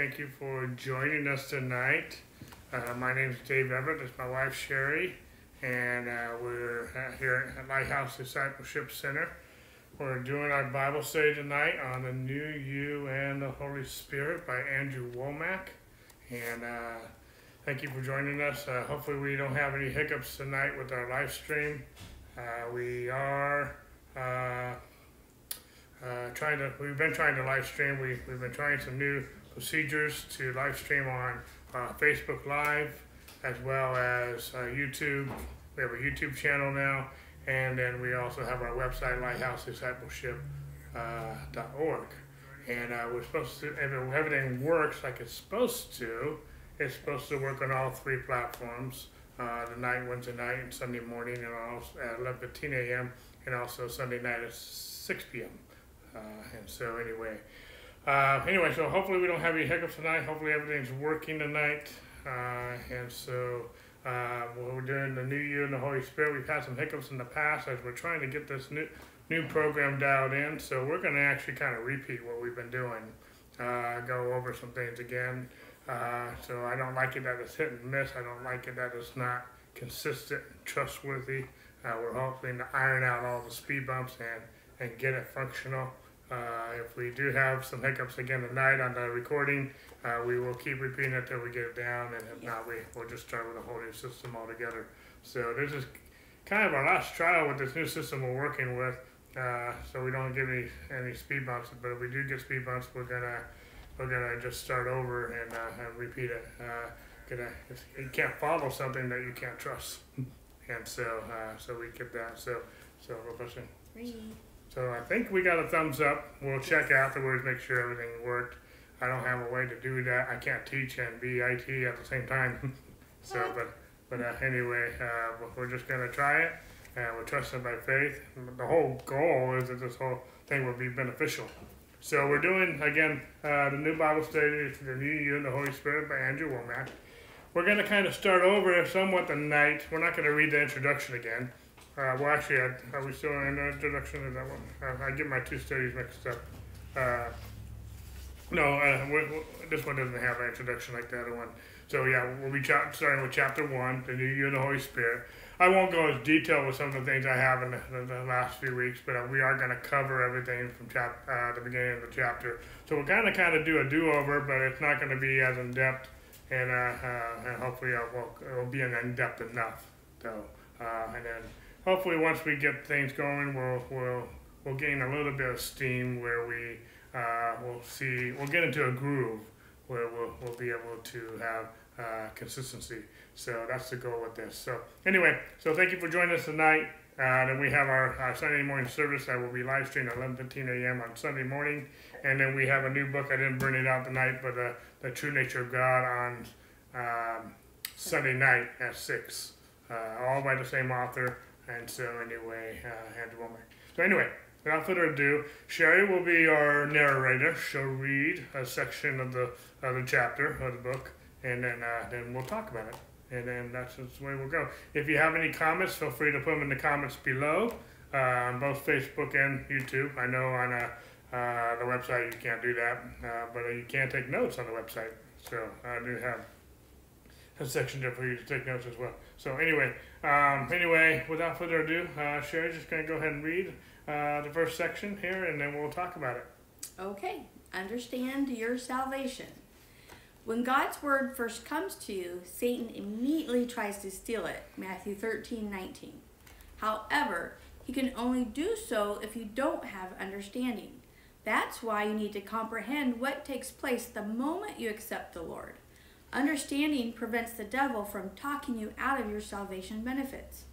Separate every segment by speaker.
Speaker 1: Thank you for joining us tonight. Uh, my name is Dave Everett. It's my wife Sherry, and uh, we're uh, here at Lighthouse Discipleship Center. We're doing our Bible study tonight on the New You and the Holy Spirit by Andrew Wommack. And uh, thank you for joining us. Uh, hopefully, we don't have any hiccups tonight with our live stream. Uh, we are trying to. We've been trying to live stream. We, we've been trying some new procedures to live stream on uh, Facebook Live as well as uh, YouTube. We have a YouTube channel now, and then we also have our website, lighthousediscipleship.org. Uh, and uh, we're supposed to, if everything works like it's supposed to, it's supposed to work on all three platforms. Uh, the night, Wednesday night, and Sunday morning, and also at 11:15 a.m. and also Sunday night at 6 p.m. Uh, and so anyway, uh, anyway, so hopefully we don't have any hiccups tonight. Hopefully everything's working tonight. Uh, and so uh, we're doing the New You and the Holy Spirit. We've had some hiccups in the past as we're trying to get this new new program dialed in. So we're going to actually kind of repeat what we've been doing, uh, go over some things again. Uh, so I don't like it that it's hit and miss. I don't like it that it's not consistent and trustworthy. Uh, we're hoping to iron out all the speed bumps and, and get it functional. Uh, if we do have some hiccups again tonight on the recording, uh, we will keep repeating it till we get it down, and if not, we, we'll just start with a whole new system altogether. So this is kind of our last trial with this new system we're working with, uh, so we don't get any, any speed bumps, but if we do get speed bumps, we're gonna we're gonna just start over and, uh, and repeat it. Uh, gonna, you can't follow something that you can't trust, and so uh, so we get that. So so, question. So I think we got a thumbs up. We'll check afterwards, make sure everything worked. I don't have a way to do that. I can't teach and be IT at the same time. so, but but uh, anyway, uh, we're just gonna try it, and we're trusting by faith. The whole goal is that this whole thing will be beneficial. So we're doing again uh, the new Bible study, the New You and the Holy Spirit by Andrew Wommack. We're going to kind of start over somewhat tonight. We're not going to read the introduction again. Uh, well, actually, I, are we still in the introduction of that one? Uh, I get my two studies mixed up. Uh, no, uh, we, we, this one doesn't have an introduction like the other one. So yeah, we'll be starting with chapter one, the New You and the Holy Spirit. I won't go into detail with some of the things I have in the, the, last few weeks, but uh, we are going to cover everything from chap- uh, the beginning of the chapter. So we're going to kind of do a do-over, but it's not going to be as in-depth, and, and hopefully it will, it will be in-depth enough. So, and then hopefully once we get things going, we'll we'll we'll gain a little bit of steam where we uh, we'll see we'll get into a groove where we'll we'll be able to have uh, consistency. So that's the goal with this. So anyway, so thank you for joining us tonight. Uh, then we have our, our, Sunday morning service that will be live streamed at 11:15 a.m. on Sunday morning, and then we have a new book. I didn't bring it out tonight, but uh, the True Nature of God on um, Sunday night at six, uh, all by the same author. And so anyway, uh, Andrew Wommack. So anyway, without further ado, Sherry will be our narrator. She'll read a section of the of the chapter of the book, and then uh, then we'll talk about it. And then that's the way we'll go. If you have any comments, feel free to put them in the comments below uh, on both Facebook and YouTube. I know on uh, uh the website you can't do that, uh, but you can take notes on the website. So I do have a section there for you to take notes as well. So anyway, um, anyway, without further ado, uh, Sherry's just going to go ahead and read uh, the first section here, and then we'll talk about it.
Speaker 2: Okay, understand your salvation. When God's word first comes to you, Satan immediately tries to steal it. Matthew 13, 19. However, he can only do so if you don't have understanding. That's why you need to comprehend what takes place the moment you accept the Lord. Understanding prevents the devil from talking you out of your salvation benefits.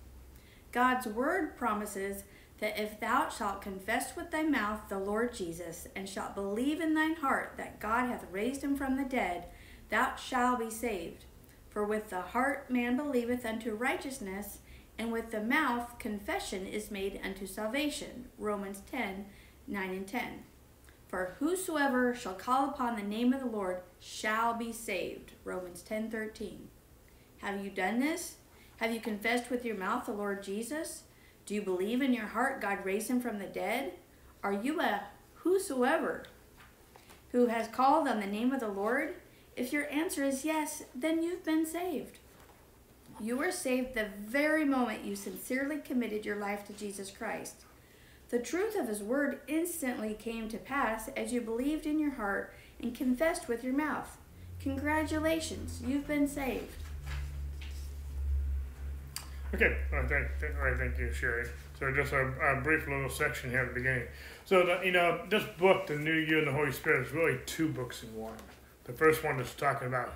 Speaker 2: God's word promises that if thou shalt confess with thy mouth the Lord Jesus, and shalt believe in thine heart that God hath raised him from the dead, thou shalt be saved. For with the heart man believeth unto righteousness, and with the mouth confession is made unto salvation. Romans 10 9 and 10. For whosoever shall call upon the name of the Lord shall be saved. Romans 10:13. Have you done this? Have you confessed with your mouth the Lord Jesus? Do you believe in your heart God raised him from the dead? Are you a whosoever? who has called on the name of the Lord? If your answer is yes, then you've been saved. You were saved the very moment you sincerely committed your life to Jesus Christ. The truth of his word instantly came to pass as you believed in your heart and confessed with your mouth. Congratulations, you've been saved.
Speaker 1: Okay, right, thank, right, thank you, Sherry. So just a, a, brief little section here at the beginning. So, the, you know, this book, The New You and the Holy Spirit, is really two books in one. The first one is talking about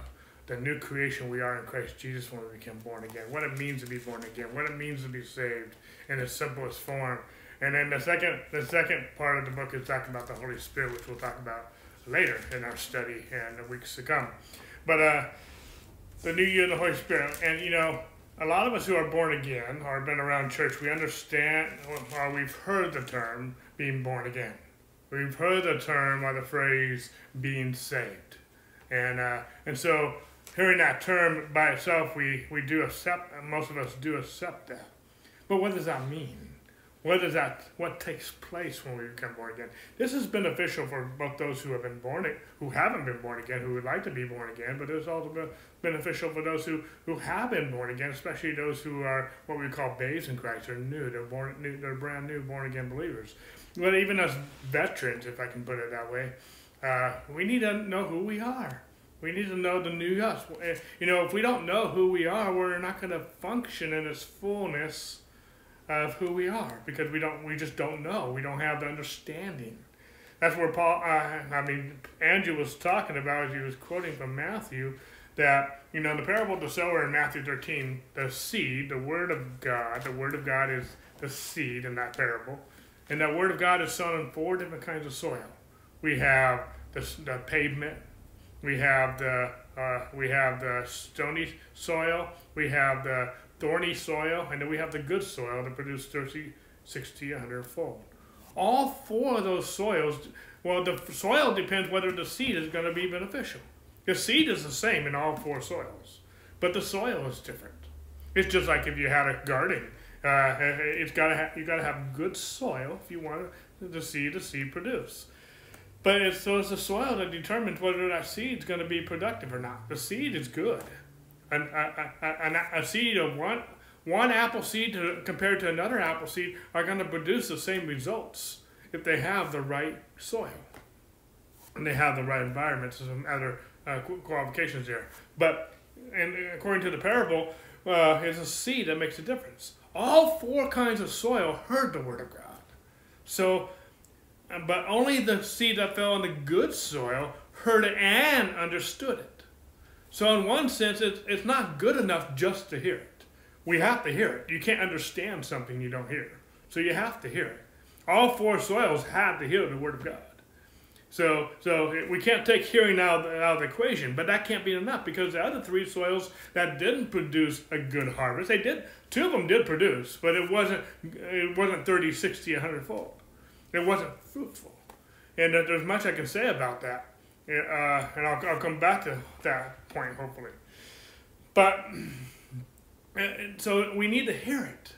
Speaker 1: the new creation we are in Christ Jesus when we become born again, what it means to be born again, what it means to be saved in its simplest form. And then the second, the second part of the book is talking about the Holy Spirit, which we'll talk about later in our study and the weeks to come. But uh, the new you and the Holy Spirit, and you know, a lot of us who are born again or have been around church, we understand or we've heard the term being born again. We've heard the term or the phrase being saved. And, uh, and so hearing that term by itself, we, we do accept, most of us do accept that. But what does that mean? What is that? What takes place when we become born again? This is beneficial for both those who have been born, who haven't been born again, who would like to be born again, but it's also beneficial for those who, who have been born again, especially those who are what we call babes in Christ. They're new. They're born. New, they're brand new born again believers. But even as veterans, if I can put it that way, uh, we need to know who we are. We need to know the new us. You know, if we don't know who we are, we're not going to function in its fullness of who we are because we don't we just don't know. We don't have the understanding. That's where paul uh, i mean andrew was talking about as he was quoting from matthew that you know the parable of the sower in matthew 13 the seed the word of god the word of god is the seed in that parable. And that word of god is sown in four different kinds of soil. We have the, the pavement we have the uh, we have the stony soil we have the thorny soil, and then we have the good soil that produce 30, 60, 100 fold. All four of those soils, well, the soil depends whether the seed is going to be beneficial. The seed is the same in all four soils, but the soil is different. It's just like if you had a garden. Uh, it's got to have you got to have good soil if you want the seed to seed produce. But it's, so it's the soil that determines whether that seed is going to be productive or not. The seed is good an, a, a, a seed of one, one apple seed to, compared to another apple seed are going to produce the same results if they have the right soil and they have the right environment. So some other uh, qualifications there. But and according to the parable, uh, it's a seed that makes a difference. All four kinds of soil heard the word of God. So, but only the seed that fell on the good soil heard it and understood it. So, in one sense, it's, it's not good enough just to hear it. We have to hear it. You can't understand something you don't hear. So, you have to hear it. All four soils had to hear the Word of God. So, so we can't take hearing out, out of the equation, but that can't be enough because the other three soils that didn't produce a good harvest, they did, two of them did produce, but it wasn't, it wasn't 30, 60, 100 fold. It wasn't fruitful. And there's much I can say about that. Uh, and I'll, I'll come back to that point hopefully. But so we need to hear it.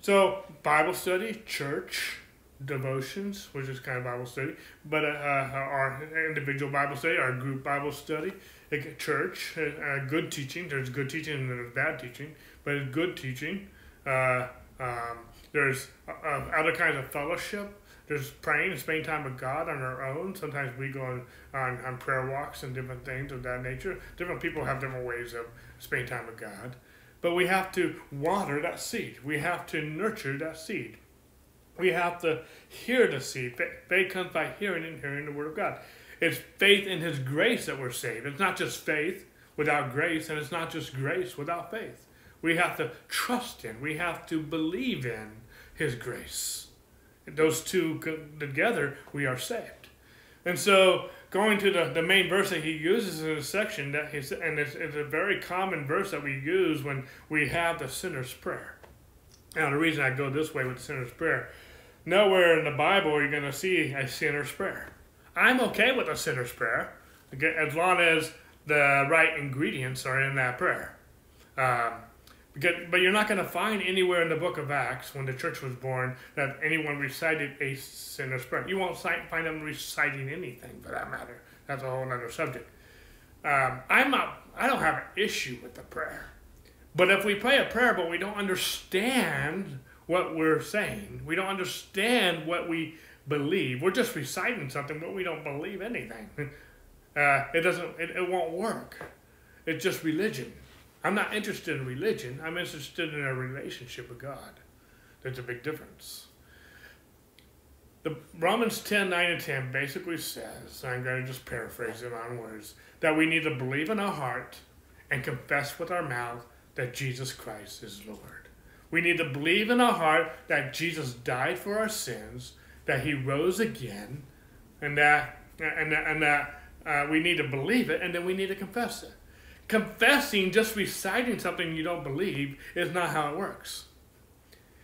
Speaker 1: So Bible study, church, devotions, which is kind of Bible study, but uh, uh our individual Bible study, our group Bible study, church, uh, good teaching. There's good teaching and there's bad teaching, but it's good teaching. Uh, um, there's uh, other kinds of fellowship there's praying and spending time with God on our own. Sometimes we go on, on, on prayer walks and different things of that nature. Different people have different ways of spending time with God. But we have to water that seed. We have to nurture that seed. We have to hear the seed. Faith comes by hearing and hearing the Word of God. It's faith in His grace that we're saved. It's not just faith without grace, and it's not just grace without faith. We have to trust in, we have to believe in His grace those two together, we are saved. And so, going to the, the main verse that he uses in this section, that he's, and it's, it's a very common verse that we use when we have the sinner's prayer. Now, the reason I go this way with the sinner's prayer, nowhere in the Bible are you going to see a sinner's prayer. I'm okay with a sinner's prayer, as long as the right ingredients are in that prayer. Um, but you're not going to find anywhere in the book of Acts when the church was born that anyone recited a sinner's prayer. You won't find them reciting anything for that matter. that's a whole other subject. Um, I'm not. I don't have an issue with the prayer, but if we pray a prayer but we don't understand what we're saying, we don't understand what we believe. We're just reciting something, but we don't believe anything. Uh, it doesn't. It, it won't work. It's just religion. I'm not interested in religion. I'm interested in a relationship with God. There's a big difference. The Romans 10, 9 and 10 basically says, I'm going to just paraphrase it on words, that we need to believe in our heart and confess with our mouth that Jesus Christ is Lord. We need to believe in our heart that Jesus died for our sins, that he rose again, and that and and that uh, we need to believe it, and then we need to confess it. Confessing, just reciting something you don't believe, is not how it works.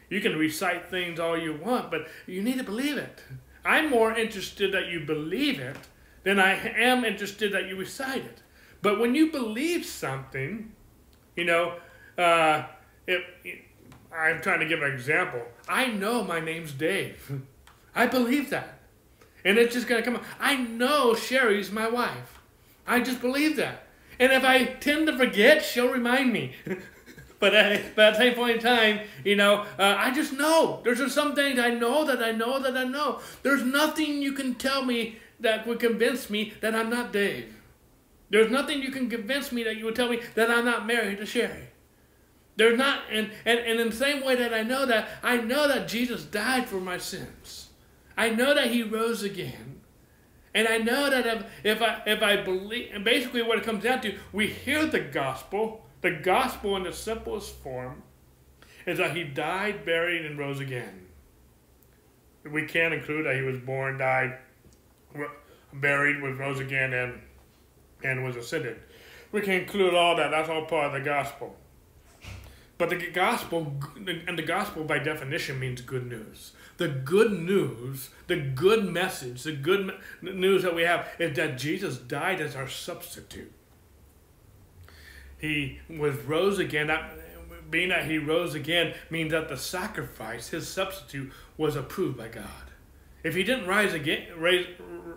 Speaker 1: You can recite things all you want, but you need to believe it. I'm more interested that you believe it than I am interested that you recite it. But when you believe something, you know, uh, it, it, I'm trying to give an example. I know my name's Dave. I believe that. And it's just going to come out. I know Sherry's my wife. I just believe that. And if I tend to forget, she'll remind me. But, uh, but at the same point in time, you know, uh, I just know. There's just some things I know that I know that I know. There's nothing you can tell me that would convince me that I'm not Dave. There's nothing you can convince me that you would tell me that I'm not married to Sherry. There's not, and, and, and in the same way that I know that, I know that Jesus died for my sins. I know that he rose again. And I know that if, if I if I believe, and basically what it comes down to, we hear the gospel, the gospel in the simplest form is that he died, buried, and rose again. We can include that he was born, died, buried, was rose again, and and was ascended. We can include all that. That's all part of the gospel. But the gospel, and the gospel by definition means good news. The good news, the good message, the good news that we have is that Jesus died as our substitute he was rose again. That, being that he rose again means that the sacrifice, his substitute, was approved by God. If he didn't rise again, rise,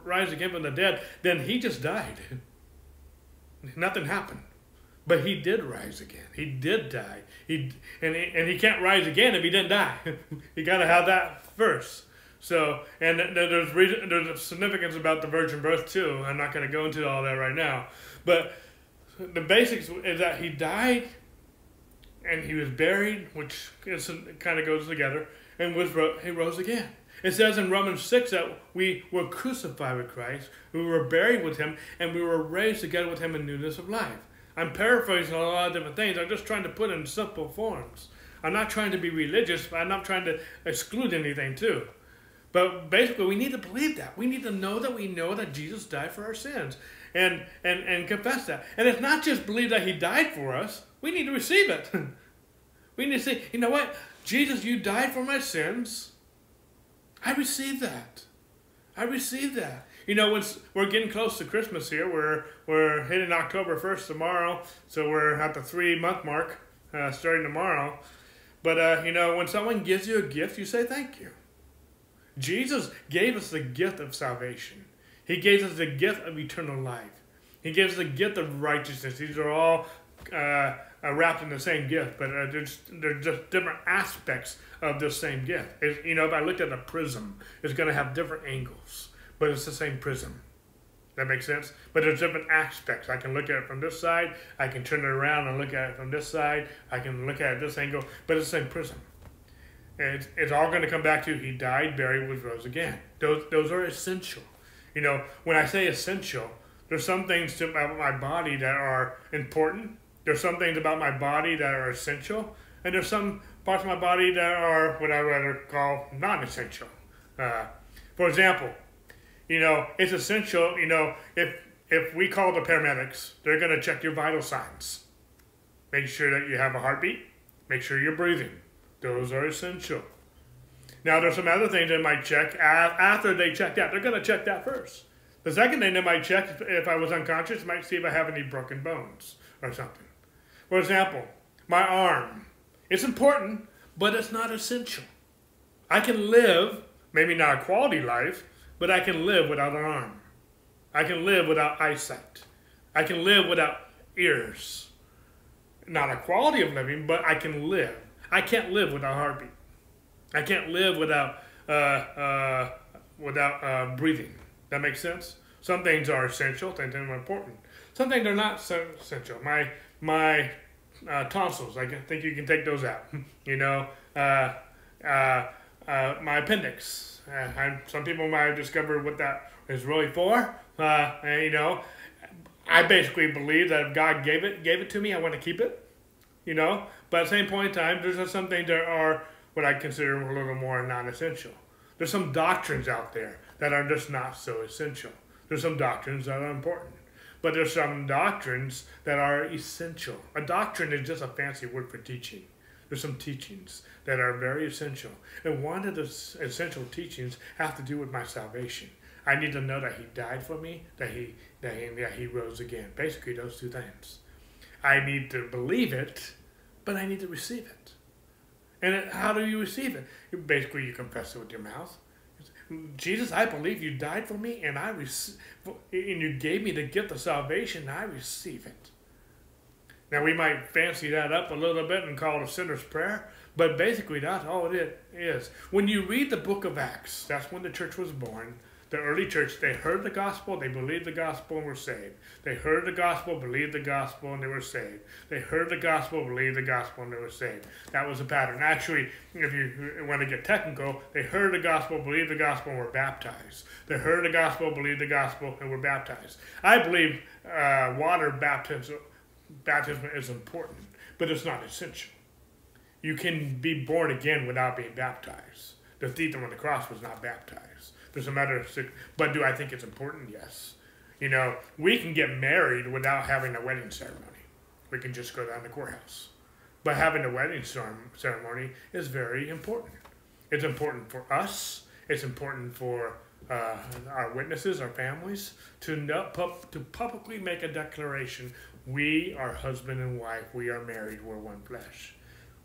Speaker 1: rise again from the dead, then he just died. Nothing happened. But he did rise again. He did die. He and he, and he can't rise again if he didn't die. he got to have that first. So and there's there's significance about the virgin birth too. I'm not going to go into all that right now, but the basics is that he died and he was buried, which is, kind of goes together, and was he rose again. It says in Romans 6 that we were crucified with Christ, we were buried with him, and we were raised together with him in newness of life. I'm paraphrasing a lot of different things. I'm just trying to put in simple forms. I'm not trying to be religious, but I'm not trying to exclude anything too. But basically, we need to believe that. We need to know that we know that Jesus died for our sins and, and, and confess that. And it's not just believe that he died for us, we need to receive it. we need to say, you know what? Jesus, you died for my sins. I receive that. I receive that. You know, when we're getting close to Christmas here, we're we're hitting October first tomorrow, so we're at the three month mark, uh, starting tomorrow. But uh, you know, when someone gives you a gift, you say thank you. Jesus gave us the gift of salvation. He gave us the gift of eternal life. He gives the gift of righteousness. These are all uh, uh, wrapped in the same gift, but uh, they're, just, different aspects of the same gift. You know, if I looked at a prism, it's going to have different angles, but it's the same prism. That makes sense? But there's different aspects. I can look at it from this side, I can turn it around and look at it from this side, I can look at it this angle, but it's the same prism. And it's, it's all going to come back to he died, buried, was rose again. Those, those are essential. You know, when I say essential, there's some things about my body that are important. There's some things about my body that are essential, and there's some parts of my body that are what I rather call non-essential. Uh, for example, you know, it's essential. You know, if if we call the paramedics, they're going to check your vital signs, make sure that you have a heartbeat, make sure you're breathing. Those are essential. Now, there's some other things they might check after they check that. They're going to check that first. The second thing they might check, if I was unconscious, might see if I have any broken bones or something. For example, my arm. It's important, but it's not essential. I can live, maybe not a quality life, but I can live without an arm. I can live without eyesight. I can live without ears. Not a quality of living, but I can live. I can't live without a heartbeat. I can't live without uh, uh, without uh, breathing. That makes sense. Some things are essential. Things are important. Some things are not so essential. My my uh, tonsils. I think you can take those out. you know, uh, uh, my appendix. Uh, some people might have discovered what that is really for. Uh, and, you know, I basically believe that if God gave it gave it to me, I want to keep it. You know, but at the same point in time, there's some things that are what I consider a little more non-essential. There's some doctrines out there that are just not so essential. There's some doctrines that are important. But there's some doctrines that are essential. A doctrine is just a fancy word for teaching. There's some teachings that are very essential. And one of the essential teachings have to do with my salvation. I need to know that he died for me, that he that he, that he rose again. Basically, those two things. I need to believe it, but I need to receive it. And how do you receive it? Basically, you confess it with your mouth. Jesus, I believe you died for me, and I rec- and you gave me the gift of salvation. I receive it. Now we might fancy that up a little bit and call it a sinner's prayer, but basically that's all it is. When you read the book of Acts, that's when the church was born the early church, they heard the gospel, they believed the gospel, and were saved. They heard the gospel, believed the gospel, and they were saved. They heard the gospel, believed the gospel, and they were saved. That was a pattern. Actually, if you want to get technical, they heard the gospel, believed the gospel, and were baptized. They heard the gospel, believed the gospel, and were baptized. I believe uh, water baptism, baptism is important, but it's not essential. You can be born again without being baptized. The thief on the cross was not baptized. There's a matter of, but do I think it's important? Yes. You know, we can get married without having a wedding ceremony. We can just go down to the courthouse. But having a wedding ceremony is very important. It's important for us. It's important for uh, our witnesses, our families, to know, to publicly make a declaration: we are husband and wife. We are married. We're one flesh.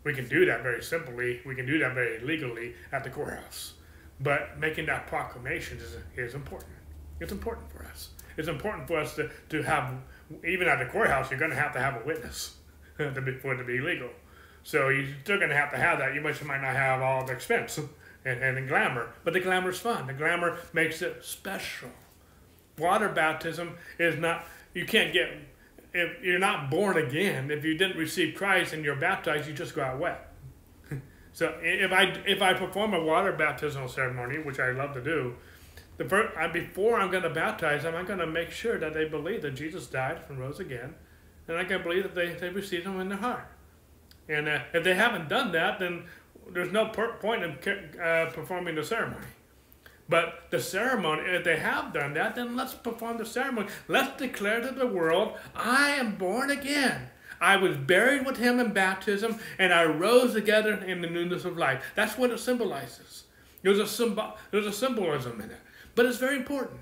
Speaker 1: We can do that very simply. We can do that very legally at the courthouse. But making that proclamation is, is important. It's important for us. It's important for us to, to have, even at the courthouse, you're going to have to have a witness to be, for it to be legal. So you're still going to have to have that. You might, you might not have all the expense and, and the glamour, but the glamour is fun. The glamour makes it special. Water baptism is not, you can't get, if you're not born again, if you didn't receive Christ and you're baptized, you just go out wet. So if I if I perform a water baptismal ceremony, which I love to do, the first, before I'm going to baptize them, I'm going to make sure that they believe that Jesus died and rose again, and I can believe that they they received Him in their heart. And uh, if they haven't done that, then there's no point in uh, performing the ceremony. But the ceremony, if they have done that, then let's perform the ceremony. Let's declare to the world, I am born again. I was buried with him in baptism, and I rose together in the newness of life. That's what it symbolizes. There's a, symbol, there's a symbolism in it, but it's very important.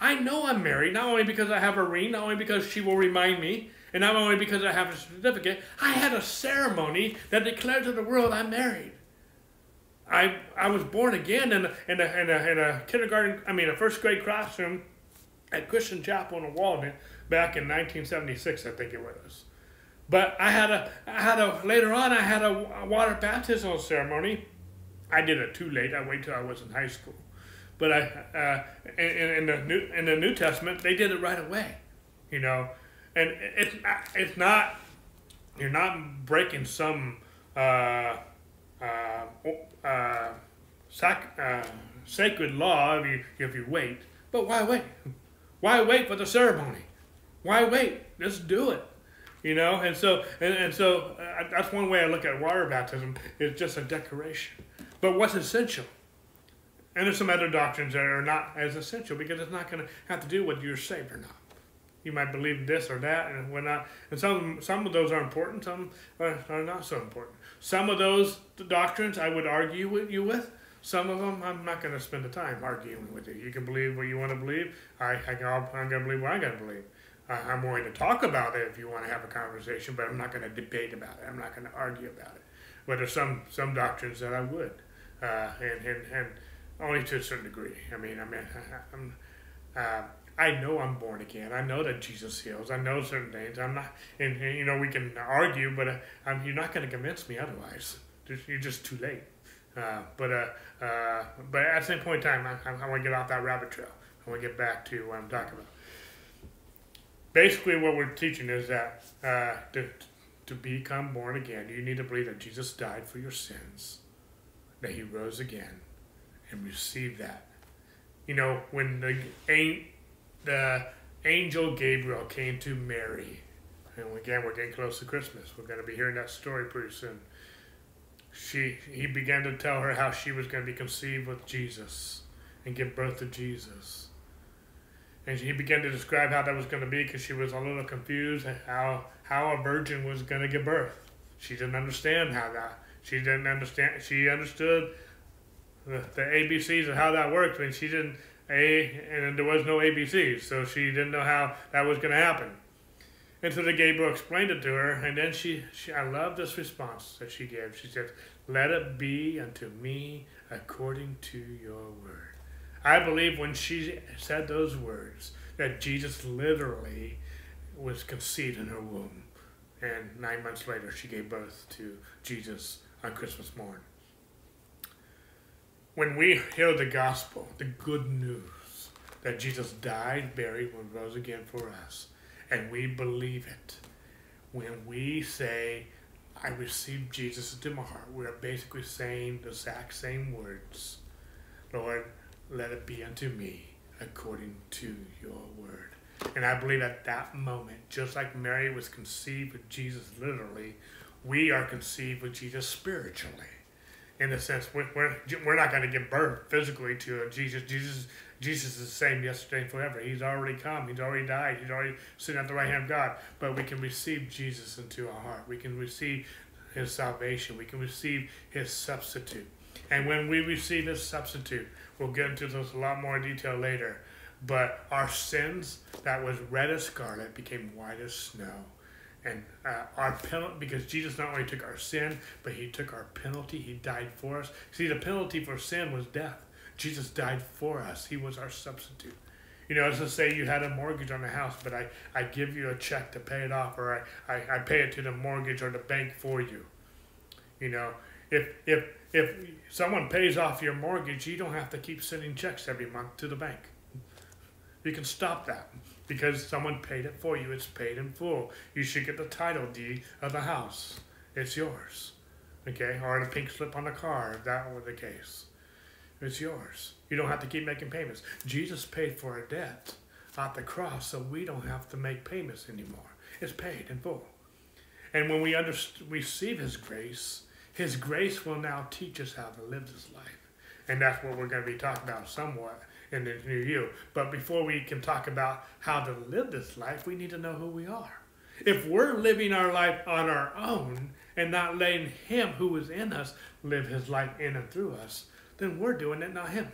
Speaker 1: I know I'm married, not only because I have a ring, not only because she will remind me, and not only because I have a certificate. I had a ceremony that declared to the world I'm married. I, I was born again in a, in, a, in, a, in a kindergarten, I mean, a first grade classroom at Christian Chapel in Walden back in 1976, I think it was. But I had a, I had a, later on, I had a water baptismal ceremony. I did it too late. I waited till I was in high school. But I, uh, in, in, the New, in the New Testament, they did it right away, you know. And it's, it's not, you're not breaking some uh, uh, uh, sac, uh, sacred law if you, if you wait. But why wait? Why wait for the ceremony? Why wait? Just do it you know and so and, and so uh, that's one way i look at water baptism it's just a decoration but what's essential and there's some other doctrines that are not as essential because it's not going to have to do with you're saved or not you might believe this or that and whatnot and some some of those are important some are, are not so important some of those doctrines i would argue with you with some of them i'm not going to spend the time arguing with you you can believe what you want to believe i, I i'm going to believe what i'm going to believe I'm willing to talk about it if you want to have a conversation, but I'm not going to debate about it. I'm not going to argue about it. But there's some some doctrines that I would, uh, and, and and only to a certain degree. I mean, I mean, I'm, uh, I know I'm born again. I know that Jesus heals. I know certain things. I'm not, and, and you know, we can argue, but uh, I'm, you're not going to convince me otherwise. You're just too late. Uh, but uh, uh, but at the same point in time, I, I, I want to get off that rabbit trail. I want to get back to what I'm talking about. Basically, what we're teaching is that uh, to, to become born again, you need to believe that Jesus died for your sins, that He rose again, and receive that. You know, when the the angel Gabriel came to Mary, and again, we're getting close to Christmas. We're going to be hearing that story pretty soon. She, he began to tell her how she was going to be conceived with Jesus and give birth to Jesus. And he began to describe how that was going to be because she was a little confused how how a virgin was going to give birth. She didn't understand how that. She didn't understand. She understood the, the ABCs of how that worked, but she didn't a, and there was no ABCs, so she didn't know how that was going to happen. And so the Gabriel explained it to her, and then she, she, I love this response that she gave. She said, Let it be unto me according to your word. I believe when she said those words, that Jesus literally was conceived in her womb. And nine months later, she gave birth to Jesus on Christmas morn when we hear the gospel, the good news that Jesus died, buried, and rose again for us, and we believe it, when we say, I receive Jesus into my heart, we are basically saying the exact same words Lord, let it be unto me according to your word. And I believe at that moment, just like Mary was conceived with Jesus literally, we are conceived with Jesus spiritually in the sense we're, we're, we're not going to give birth physically to Jesus. Jesus Jesus is the same yesterday and forever. He's already come. He's already died. He's already sitting at the right hand of God. But we can receive Jesus into our heart. We can receive his salvation. We can receive his substitute. And when we receive his substitute, we'll get into this a lot more detail later. But our sins that was red as scarlet became white as snow and uh, our penalty because Jesus not only took our sin, but he took our penalty. He died for us. See, the penalty for sin was death. Jesus died for us. He was our substitute. You know, as to say you had a mortgage on a house, but I, I give you a check to pay it off, or I, I, I pay it to the mortgage or the bank for you. You know, if if if someone pays off your mortgage, you don't have to keep sending checks every month to the bank. You can stop that because someone paid it for you. It's paid in full. You should get the title deed of the house. It's yours. Okay? Or the pink slip on the car, if that were the case. It's yours. You don't have to keep making payments. Jesus paid for a debt at the cross, so we don't have to make payments anymore. It's paid in full. And when we receive His grace, His grace will now teach us how to live this life. And that's what we're going to be talking about somewhat in the new year. But before we can talk about how to live this life, we need to know who we are. If we're living our life on our own and not letting Him who is in us live His life in and through us, then we're doing it, not Him.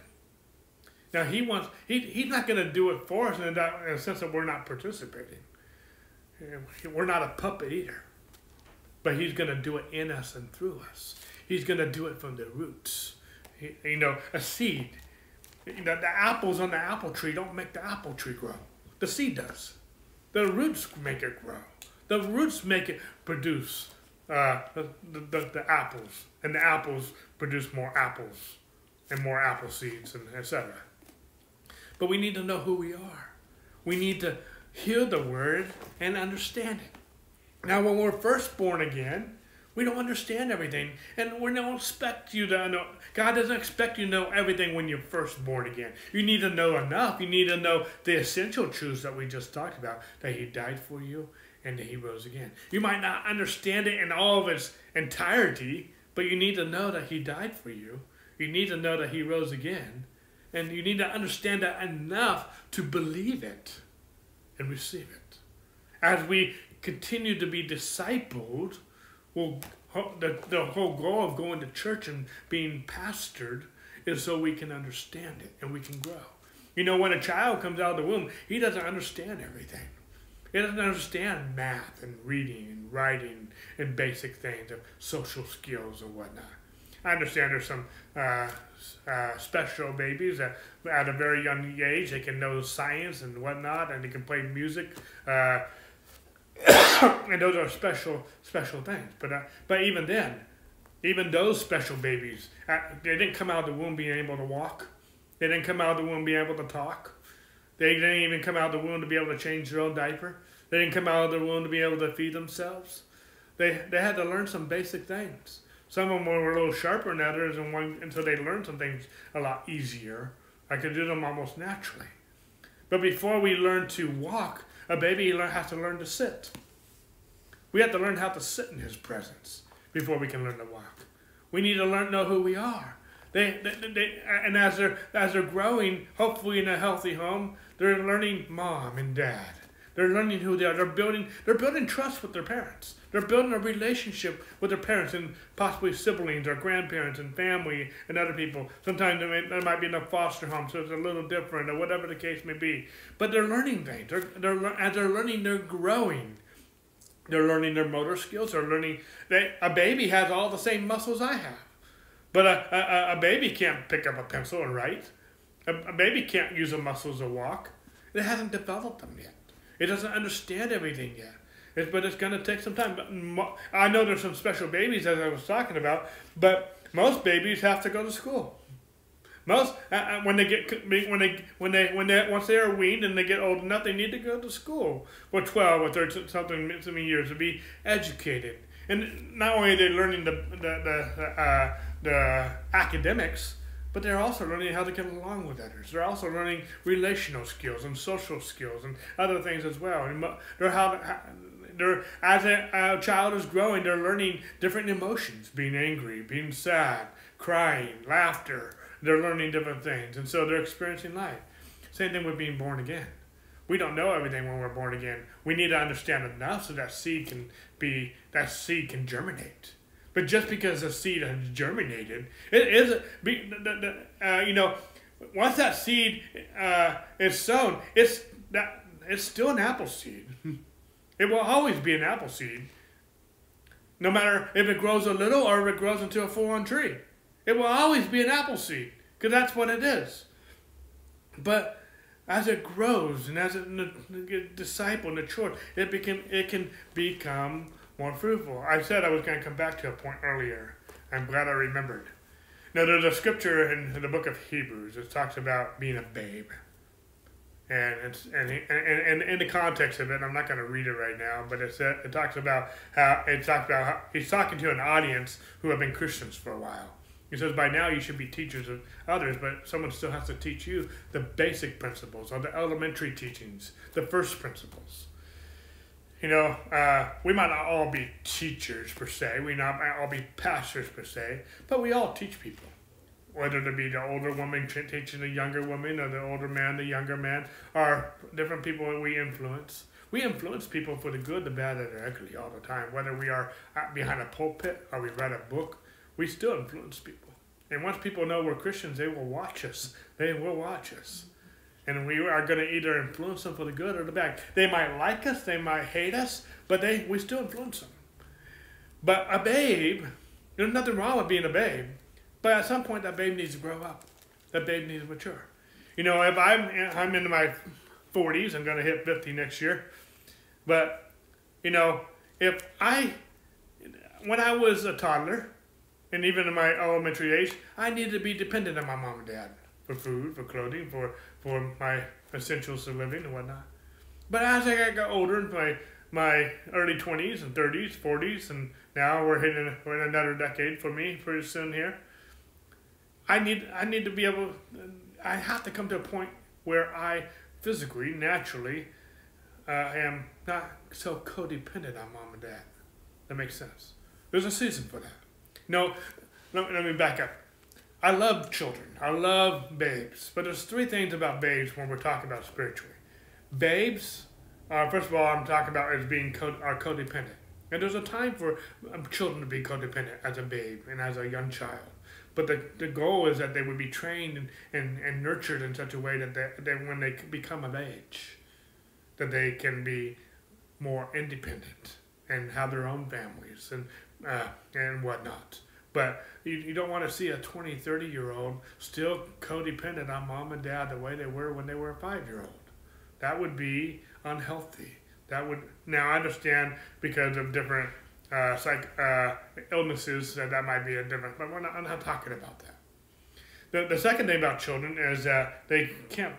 Speaker 1: Now He wants he, He's not going to do it for us in a sense that we're not participating. We're not a puppet either, but He's going to do it in us and through us. He's going to do it from the roots. You know, a seed the, the apples on the apple tree don't make the apple tree grow. The seed does. The roots make it grow. The roots make it produce uh, the, the, the, apples, and the apples produce more apples and more apple seeds, and etc. But we need to know who we are. We need to hear the word and understand it. Now, when we're first born again, we don't understand everything, and we don't expect you to know. God doesn't expect you to know everything when you're first born again. You need to know enough. You need to know the essential truths that we just talked about that He died for you and that He rose again. You might not understand it in all of its entirety, but you need to know that He died for you. You need to know that He rose again. And you need to understand that enough to believe it and receive it. As we continue to be discipled, well, the, the whole goal of going to church and being pastored is so we can understand it and we can grow. You know, when a child comes out of the womb, he doesn't understand everything. He doesn't understand math and reading and writing and basic things of social skills or whatnot. I understand there's some uh, uh, special babies that at a very young age they can know science and whatnot, and they can play music. Uh, and those are special special things. But uh, but even then, even those special babies, uh, they didn't come out of the womb being able to walk. They didn't come out of the womb being able to talk. They didn't even come out of the womb to be able to change their own diaper. They didn't come out of the womb to be able to feed themselves. They they had to learn some basic things. Some of them were a little sharper than others, and one until they learned some things a lot easier. I could do them almost naturally. But before we learn to walk, a baby has to learn to sit. We have to learn how to sit in his presence before we can learn to walk. We need to learn know who we are. They, they, they, and as they're as they're growing, hopefully in a healthy home, they're learning mom and dad. They're learning who they are. They're building they're building trust with their parents. They're building a relationship with their parents and possibly siblings or grandparents and family and other people. Sometimes there, may, might be in a foster home, so it's a little different or whatever the case may be. But they're learning things. They're, they're, as they're learning, they're growing. They're learning their motor skills. They're learning. They, a baby has all the same muscles I have. But a, a, a baby can't pick up a pencil and write. A, a baby can't use the muscles to walk. It hasn't developed them yet. It doesn't understand everything yet. It's, but it's going to take some time. But mo- I know there's some special babies, as I was talking about, but most babies have to go to school. Most uh, uh when they get when they when they when they once they are weaned and they get old enough, they need to go to school for twelve or thirteen something something years to be educated. And not only are they learning the the the, uh, the academics, but they're also learning how to get along with others. They're also learning relational skills and social skills and other things as well. And they're how, they're as a, a child is growing, they're learning different emotions: being angry, being sad, crying, laughter. They're learning different things, and so they're experiencing life. Same thing with being born again. We don't know everything when we're born again. We need to understand enough so that seed can be that seed can germinate. But just because a seed has germinated, it is uh, you know once that seed uh, is sown, it's that it's still an apple seed. It will always be an apple seed. No matter if it grows a little or if it grows into a full-on tree. It will always be an apple seed because that's what it is. But as it grows and as it disciple matured, it became it can become more fruitful. I said I was going to come back to a point earlier. I'm glad I remembered. Now there's a scripture in the book of Hebrews that talks about being a babe and it's and he, and, and in the context of it, I'm not going to read it right now, but it's it talks about how it talks about how he's talking to an audience who have been Christians for a while. He says, by now you should be teachers of others, but someone still has to teach you the basic principles or the elementary teachings, the first principles. You know, uh, we might not all be teachers per se, we not might all be pastors per se, but we all teach people whether it be the older woman teaching the younger woman or the older man, the younger man, or different people that we influence. We influence people for the good, the bad, and the ugly all the time. Whether we are behind a pulpit or we read a book, we still influence people. And once people know we're Christians, they will watch us. They will watch us. And we are going to either influence them for the good or the bad. They might like us, they might hate us, but they we still influence them. But a babe, there's nothing wrong with being a babe but at some point, that babe needs to grow up. That babe needs to mature. You know, if I'm I'm in my 40s, I'm going to hit 50 next year. But you know, if I when I was a toddler, and even in my elementary age, I needed to be dependent on my mom and dad for food, for clothing, for for my essentials of living and whatnot. But as I got older, in my my early 20s and 30s, 40s, and now we're hitting we're in another decade for me pretty soon here. I need I need to be able. I have to come to a point where I physically, naturally, uh, am not so codependent on mom and dad. That makes sense. There's a season for that. No, let, let me back up. I love children. I love babes. But there's three things about babes when we're talking about spiritually. Babes, uh, first of all, I'm talking about as being co- are codependent. And there's a time for um, children to be codependent as a babe and as a young child. But the, the goal is that they would be trained and, and, and nurtured in such a way that, they, that when they become of age, that they can be more independent and have their own families and, uh, and whatnot. But you, you don't want to see a 20, 30 year old still codependent on mom and dad the way they were when they were a five year old. That would be unhealthy. That would now I understand because of different uh, psych uh, illnesses that that might be a different. But we're not. I'm not talking about that. The the second thing about children is that they can't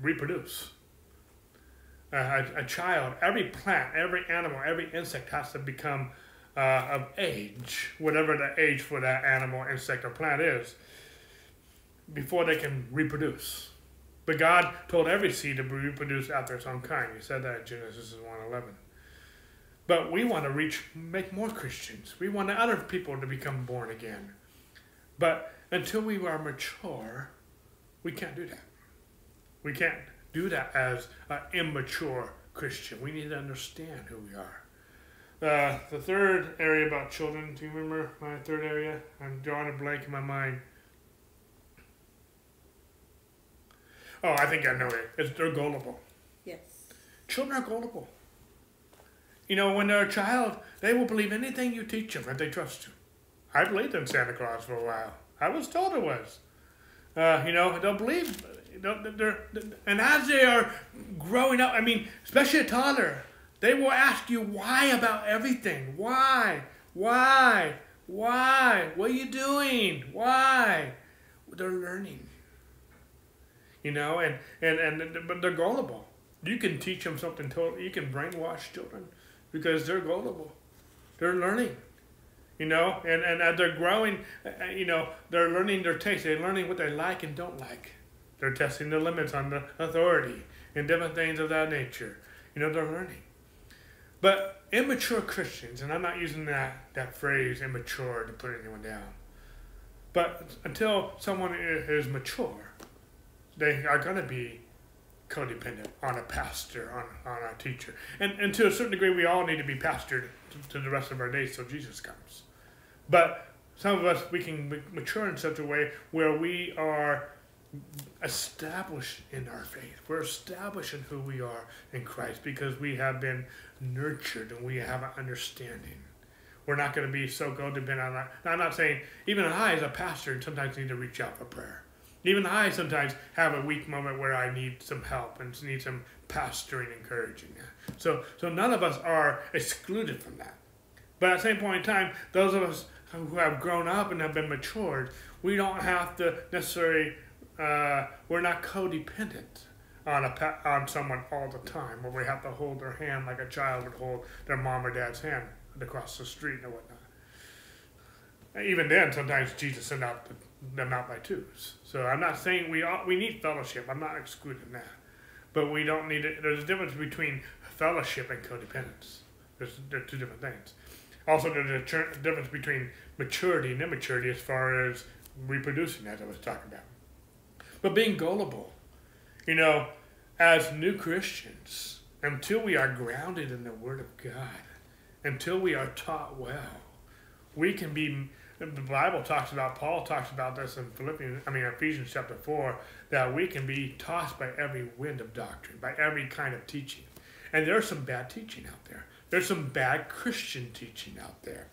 Speaker 1: reproduce. Uh, a, a child, every plant, every animal, every insect has to become uh, of age, whatever the age for that animal, insect, or plant is, before they can reproduce. But God told every seed to reproduce after its own kind. He said that in Genesis 1.11. But we want to reach, make more Christians. We want other people to become born again. But until we are mature, we can't do that. We can't do that as an immature Christian. We need to understand who we are. Uh, the third area about children, do you remember my third area? I'm drawing a blank in my mind. Oh, I think I know it. It's they're gullible.
Speaker 2: Yes.
Speaker 1: Children are gullible. You know, when they're a child, they will believe anything you teach them if they trust you. I believed in Santa Claus for a while. I was told it was. Uh, you know, they'll believe. They're, they're, and as they are growing up, I mean, especially a toddler, they will ask you why about everything. Why? Why? Why? What are you doing? Why? They're learning. You know, and, and, and but they're gullible. You can teach them something totally, you can brainwash children because they're gullible. They're learning. You know, and, and as they're growing, uh, you know, they're learning their taste. They're learning what they like and don't like. They're testing the limits on the authority and different things of that nature. You know, they're learning. But immature Christians, and I'm not using that, that phrase immature to put anyone down, but until someone is mature, they are going to be codependent on a pastor, on, on a teacher. And, and to a certain degree, we all need to be pastored to, to the rest of our days till Jesus comes. But some of us, we can mature in such a way where we are established in our faith. We're established in who we are in Christ because we have been nurtured and we have an understanding. We're not going to be so codependent on that. I'm not saying, even I, as a pastor, sometimes need to reach out for prayer. Even I sometimes have a weak moment where I need some help and need some pastoring, encouraging. So, so none of us are excluded from that. But at the same point in time, those of us who have grown up and have been matured, we don't have to necessarily, uh, we're not codependent on a on someone all the time, where we have to hold their hand like a child would hold their mom or dad's hand across the street and whatnot. Even then, sometimes Jesus sent out them out by twos. So I'm not saying we we need fellowship. I'm not excluding that, but we don't need it. There's a difference between fellowship and codependence. There's, they're two different things. Also, there's a difference between maturity and immaturity as far as reproducing, as I was talking about. But being gullible, you know, as new Christians, until we are grounded in the Word of God, until we are taught well, we can be. The Bible talks about, Paul talks about this in Philippians, I mean, Ephesians chapter 4, that we can be tossed by every wind of doctrine, by every kind of teaching. And there's some bad teaching out there. There's some bad Christian teaching out there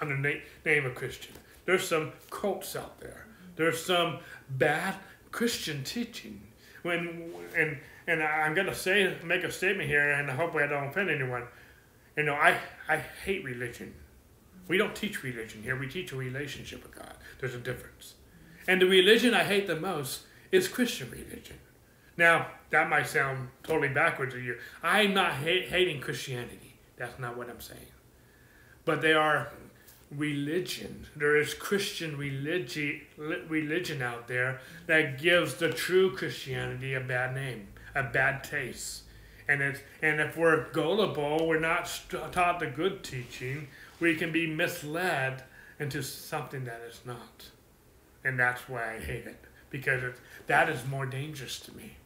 Speaker 1: under the name of Christian. There's some cults out there. There's some bad Christian teaching. When and and I'm gonna say make a statement here, and hopefully I don't offend anyone. You know, I I hate religion. We don't teach religion here. We teach a relationship with God. There's a difference. And the religion I hate the most is Christian religion. Now, that might sound totally backwards to you. I'm not hate, hating Christianity. That's not what I'm saying. But they are religion. There is Christian religion, religion out there that gives the true Christianity a bad name, a bad taste. And, it's, and if we're gullible, we're not taught the good teaching, we can be misled into something that is not. And that's why I hate it, because that is more dangerous to me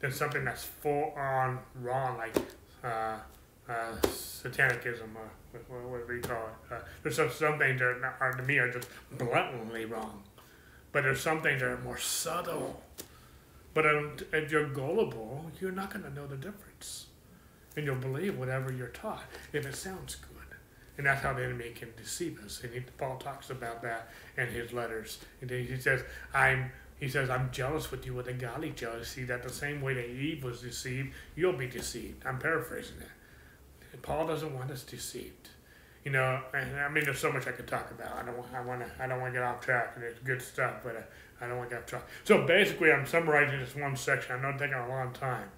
Speaker 1: than something that's full on wrong, like uh, uh, satanicism or whatever you call it. Uh, there's some, some things that are, to me are just blatantly wrong, but there's some things that are more subtle. But if you're gullible, you're not going to know the difference, and you'll believe whatever you're taught if it sounds good. And that's how the enemy can deceive us. And he, Paul talks about that in his letters. And he says, I'm he says, I'm jealous with you with a godly jealousy, that the same way that Eve was deceived, you'll be deceived. I'm paraphrasing that. Paul doesn't want us deceived. You know, and I mean, there's so much I could talk about. I don't, I want to, I don't want to get off track, and it's good stuff, but I, I don't want to get off track. So basically, I'm summarizing this one section. I know it's taking a long time,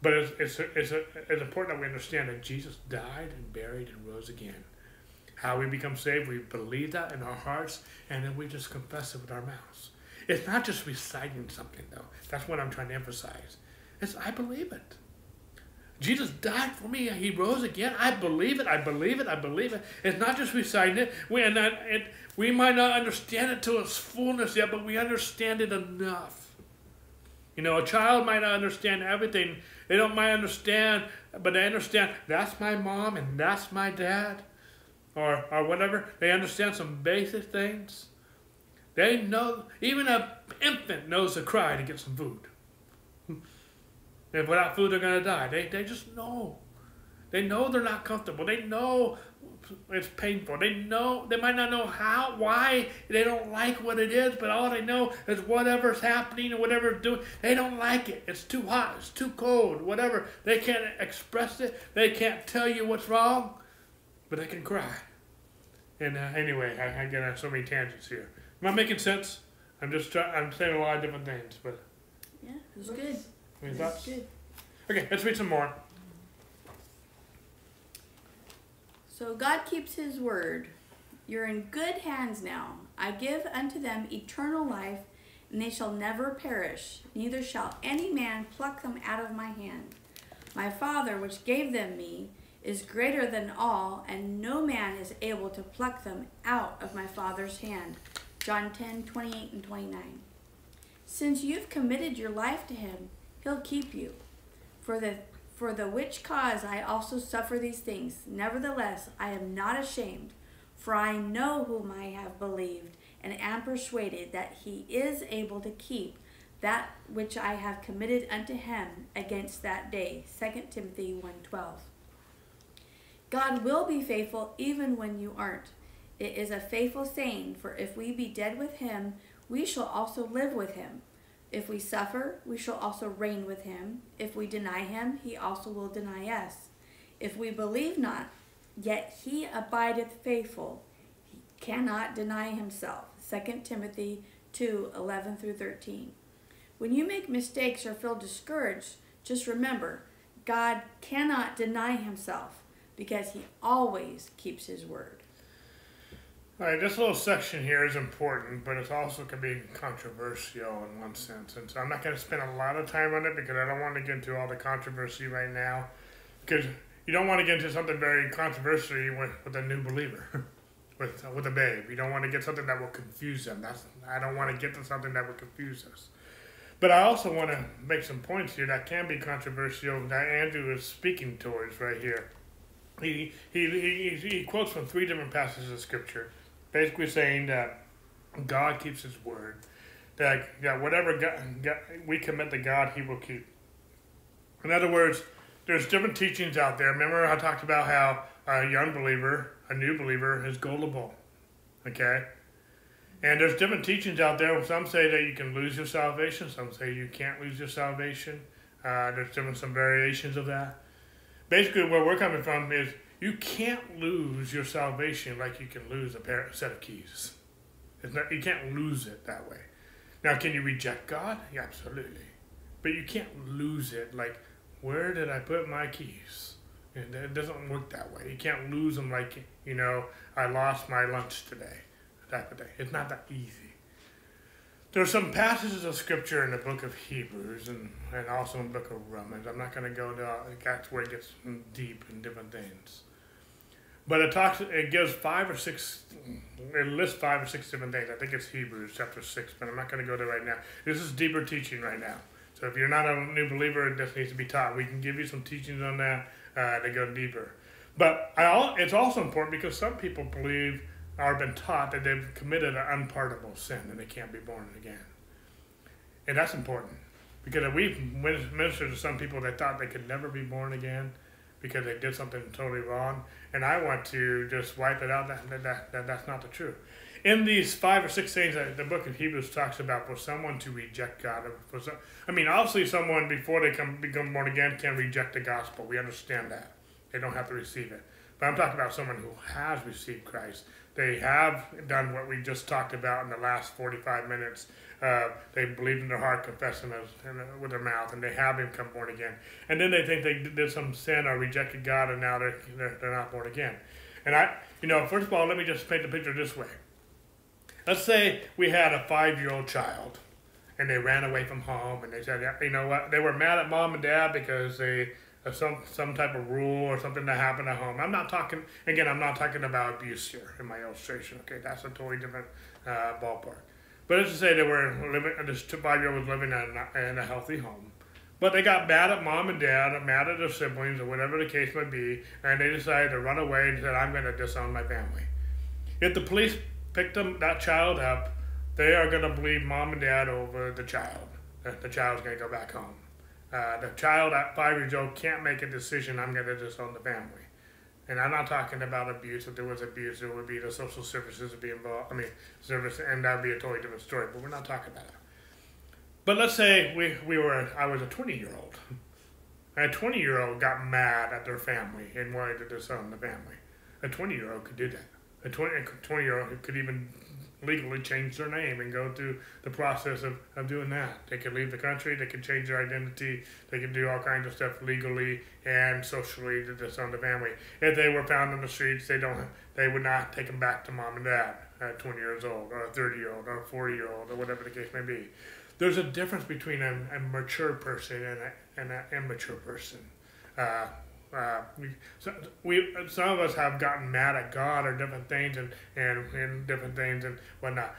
Speaker 1: but it's, it's, it's, it's important that we understand that Jesus died and buried and rose again. How we become saved, we believe that in our hearts, and then we just confess it with our mouths. It's not just reciting something, though. That's what I'm trying to emphasize. It's I believe it. Jesus died for me. He rose again. I believe it. I believe it. I believe it. It's not just reciting it. We, and it, we might not understand it to its fullness yet, but we understand it enough. You know, a child might not understand everything. They don't might understand, but they understand that's my mom and that's my dad, or or whatever. They understand some basic things. They know, even an infant knows a cry to get some food. If without food, they're going to die. They, they just know. They know they're not comfortable. They know it's painful. They know, they might not know how, why, they don't like what it is, but all they know is whatever's happening or whatever's doing, they don't like it. It's too hot, it's too cold, whatever. They can't express it. They can't tell you what's wrong, but they can cry. And uh, anyway, I, I get on so many tangents here. Am I making sense? I'm just. I'm saying a lot of different things, but
Speaker 2: Yeah, it's good.
Speaker 1: Any
Speaker 2: It
Speaker 1: thoughts?
Speaker 2: good.
Speaker 1: Okay, let's read some more.
Speaker 2: So God keeps his word. You're in good hands now. I give unto them eternal life, and they shall never perish, neither shall any man pluck them out of my hand. My Father, which gave them me, is greater than all, and no man is able to pluck them out of my Father's hand. John 10 28 and 29. Since you've committed your life to him, he'll keep you. For the for the which cause I also suffer these things. Nevertheless, I am not ashamed, for I know whom I have believed, and am persuaded that he is able to keep that which I have committed unto him against that day. 2 Timothy 1:12. God will be faithful even when you aren't. It is a faithful saying, for if we be dead with him, we shall also live with him. If we suffer, we shall also reign with him. If we deny him, he also will deny us. If we believe not, yet he abideth faithful. He cannot deny himself. 2 Timothy 2 11 through 13. When you make mistakes or feel discouraged, just remember God cannot deny himself because he always keeps his word.
Speaker 1: All right, this little section here is important, but it also can be controversial in one sense. And so I'm not going to spend a lot of time on it because I don't want to get into all the controversy right now. Because you don't want to get into something very controversial with, with a new believer, with with a babe. You don't want to get something that will confuse them. That's I don't want to get to something that will confuse us. But I also want to make some points here that can be controversial that Andrew is speaking towards right here. He, he, he, he quotes from three different passages of scripture basically saying that God keeps His word. That, whatever God, God, we commit to God, He will keep. In other words, there's different teachings out there. Remember, I talked about how a young believer, a new believer, is gullible. Okay? And there's different teachings out there. Some say that you can lose your salvation, some say you can't lose your salvation. Uh, there's different some variations of that. Basically, where we're coming from is you can't lose your salvation like you can lose a pair, set of keys. Not, you can't lose it that way. Now, can you reject God? Yeah, absolutely. But you can't lose it like, where did I put my keys? It doesn't work that way. You can't lose them like, you know, I lost my lunch today, type of. It's not that easy. There's some passages of scripture in the book of Hebrews and, and also in the book of Romans. I'm not going to go into that's where it gets deep in different things. But it talks, it gives five or six, it lists five or six different things. I think it's Hebrews chapter six, but I'm not going to go there right now. This is deeper teaching right now. So if you're not a new believer, it this needs to be taught. We can give you some teachings on that uh, to go deeper. But I, it's also important because some people believe or been taught that they've committed an unpardonable sin and they can't be born again. And that's important because we've ministered to some people that thought they could never be born again because they did something totally wrong, and I want to just wipe it out. That, that, that, that's not the truth. In these five or six things that the book of Hebrews talks about, for someone to reject God, for some, I mean, obviously, someone before they come become born again can reject the gospel. We understand that they don't have to receive it. But I'm talking about someone who has received Christ. They have done what we just talked about in the last 45 minutes uh, they believed in their heart, confessing with their mouth, and they have become born again. And then they think they did some sin or rejected God, and now they're, they're, they're not born again. And I, you know, first of all, let me just paint the picture this way. Let's say we had a five-year-old child, and they ran away from home, and they said, you know what, they were mad at mom and dad because they some some type of rule or something that happened at home. I'm not talking again. I'm not talking about abuse here in my illustration. Okay, that's a totally different uh, ballpark. But let's just say they were living, this five year old was living in a, in a healthy home. But they got mad at mom and dad, mad at their siblings, or whatever the case might be, and they decided to run away and said, I'm going to disown my family. If the police picked them, that child up, they are going to believe mom and dad over the child. The child's going to go back home. Uh, the child at five years old can't make a decision, I'm going to disown the family. And I'm not talking about abuse. If there was abuse, it would be the social services would be involved. I mean, service, and that'd be a totally different story. But we're not talking about it. But let's say we, we were, I was a 20 year old. A 20 year old got mad at their family and wanted to disown the family. A 20 year old could do that. A 20, a 20 year old could even legally change their name and go through the process of, of doing that. They can leave the country, they can change their identity, they can do all kinds of stuff legally and socially to disown the family. If they were found on the streets, they don't they would not take them back to mom and dad at 20 years old or a 30 year old or a 40 year old or whatever the case may be. There's a difference between a, a mature person and an immature person. Uh, uh, we, so we some of us have gotten mad at God or different things and, and, and different things and whatnot.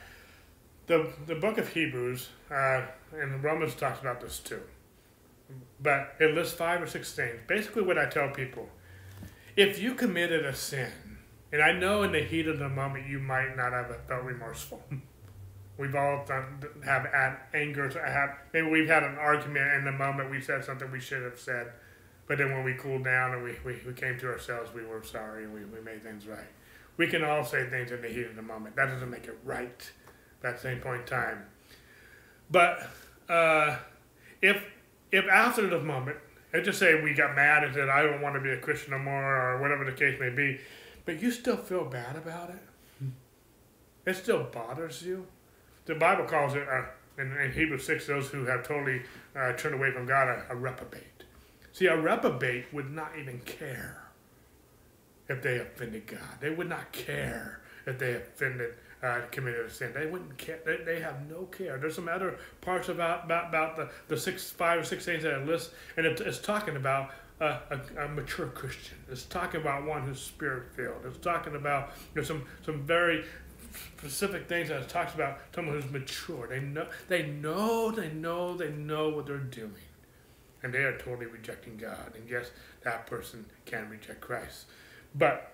Speaker 1: The the book of Hebrews uh, and Romans talks about this too, but it lists five or six things. Basically, what I tell people: if you committed a sin, and I know in the heat of the moment you might not have felt remorseful. We've all done, have had anger. Have maybe we've had an argument in the moment we said something we should have said but then when we cooled down and we, we, we came to ourselves, we were sorry and we, we made things right. We can all say things in the heat of the moment. That doesn't make it right at the same point in time. But uh, if if after the moment, let's just say we got mad and said, I don't want to be a Christian no more, or whatever the case may be, but you still feel bad about it, it still bothers you. The Bible calls it, uh, in, in Hebrews 6, those who have totally uh, turned away from God, a, a reprobate. See, a reprobate would not even care if they offended God. They would not care if they offended, uh, committed a sin. They wouldn't care. They, they have no care. There's some other parts about about, about the, the six, five or six things that I list, and it, it's talking about a, a, mature Christian. It's talking about one who's spirit filled. It's talking about know, some some very specific things that it talks about someone who's mature. They know they know they know they know what they're doing and they are totally rejecting God. And yes, that person can reject Christ. But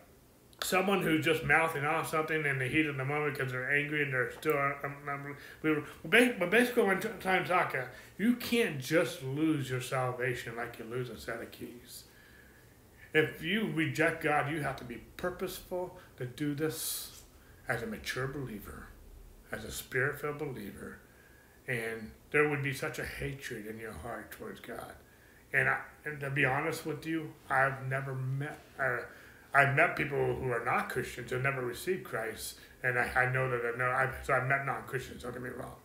Speaker 1: someone who's just mouthing off something in the heat of the moment because they're angry and they're still um, but basically when time talking you can't just lose your salvation like you lose a set of keys if you reject god you have to be purposeful to do this as a mature believer as a spirit-filled believer and there would be such a hatred in your heart towards God. And, I, and to be honest with you, I've never met, uh, I've met people who are not Christians who never received Christ, and I, I know that I know, I've, so I've met non-Christians, don't get me wrong.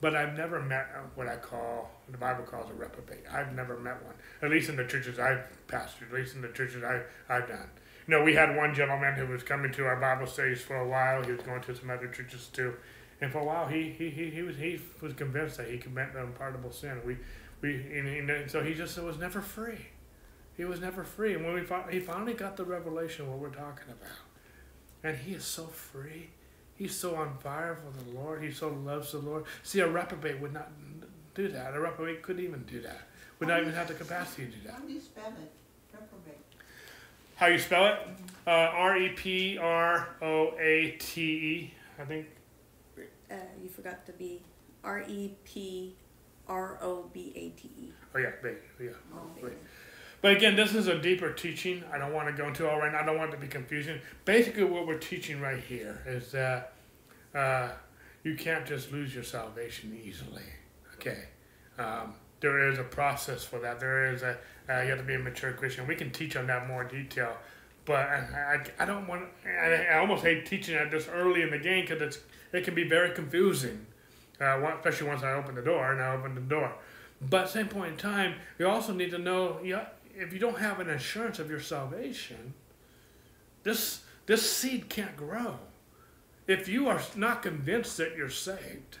Speaker 1: But I've never met what I call, the Bible calls a reprobate. I've never met one, at least in the churches I've pastored, at least in the churches I, I've done. You know, we had one gentleman who was coming to our Bible studies for a while. He was going to some other churches too and for a while, he he, he, he was he was convinced that he committed an unpardonable sin. We we and, and so he just was never free. He was never free. And when we he finally got the revelation what we're talking about, and he is so free. He's so on fire for the Lord. He so loves the Lord. See, a reprobate would not do that. A reprobate couldn't even do that. Would not even have the capacity to do that.
Speaker 3: How do you spell it? Reprobate.
Speaker 1: How you spell it? Uh, R E P R O A T E. I think
Speaker 2: uh, you forgot to be R E P R O B A T E.
Speaker 1: Oh yeah, bait. Yeah.
Speaker 2: Oh,
Speaker 1: but again, this is a deeper teaching. I don't want to go into all right now. I don't want it to be confusing. Basically, what we're teaching right here is that uh, you can't just lose your salvation easily. Okay, um, there is a process for that. There is a uh, you have to be a mature Christian. We can teach on that more in detail, but I, I, I don't want. I, I almost hate teaching at this early in the game because it's it can be very confusing, uh, especially once I open the door and I open the door. But same point in time, you also need to know you know, if you don't have an assurance of your salvation, this this seed can't grow. If you are not convinced that you're saved,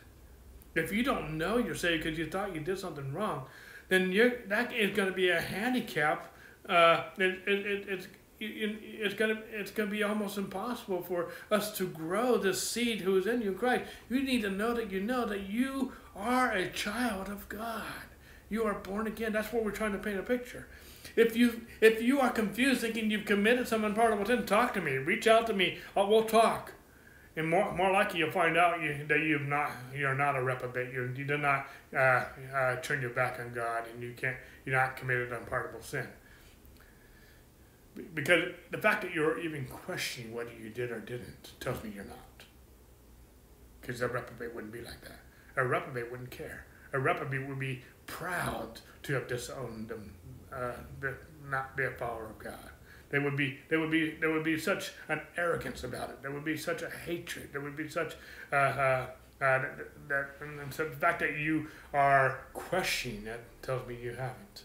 Speaker 1: if you don't know you're saved because you thought you did something wrong, then you're, that is going to be a handicap. Uh, it, it, it, it's it's gonna it's gonna be almost impossible for us to grow this seed who is in you, Christ. You need to know that you know that you are a child of God. You are born again. That's what we're trying to paint a picture. If you if you are confused, thinking you've committed some unpardonable sin, talk to me. Reach out to me. Uh, we'll talk. And more, more likely, you'll find out you, that you've not you're not a reprobate. You you did not uh, uh, turn your back on God, and you can't you're not committed unpardonable sin. Because the fact that you're even questioning whether you did or didn't tells me you're not. Because a reprobate wouldn't be like that. A reprobate wouldn't care. A reprobate would be proud to have disowned them, uh, not be a follower of God. There would be there would be there would be such an arrogance about it. There would be such a hatred. There would be such uh, uh, uh, that, that and so the fact that you are questioning it tells me you haven't.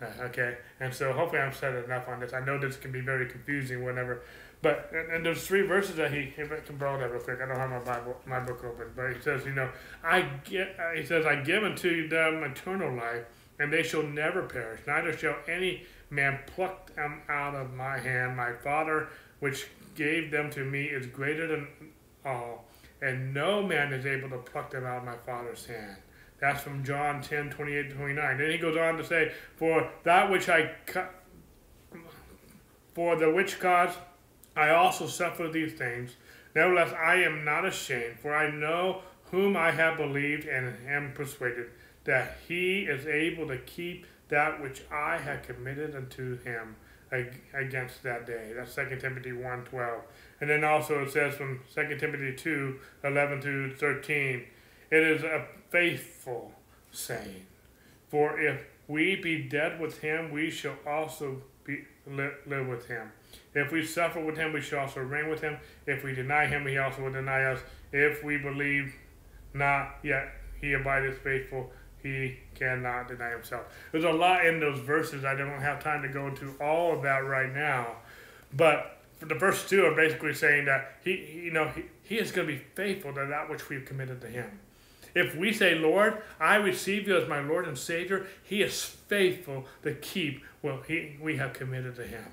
Speaker 1: Uh, okay, and so hopefully I'm said enough on this. I know this can be very confusing whenever, but and, and there's three verses that he I can borrow that real quick. I don't have my Bible my book open, but he says, you know, I get uh, he says I give unto them eternal life, and they shall never perish, neither shall any man pluck them out of my hand. My Father, which gave them to me, is greater than all, and no man is able to pluck them out of my Father's hand. That's from John 10, 28 to 29. Then he goes on to say, For that which I for the which cause I also suffer these things. Nevertheless, I am not ashamed, for I know whom I have believed and am persuaded that he is able to keep that which I have committed unto him against that day. That's 2 Timothy 1 12. And then also it says from 2 Timothy 2 11 to 13, it is a faithful saying. For if we be dead with him, we shall also be, live, live with him. If we suffer with him, we shall also reign with him. If we deny him, he also will deny us. If we believe not, yet he abideth faithful he cannot deny himself. There's a lot in those verses. I don't have time to go into all of that right now. But the first two are basically saying that he, you know, he, he is going to be faithful to that which we've committed to him. If we say, Lord, I receive you as my Lord and Savior, he is faithful to keep what he, we have committed to him.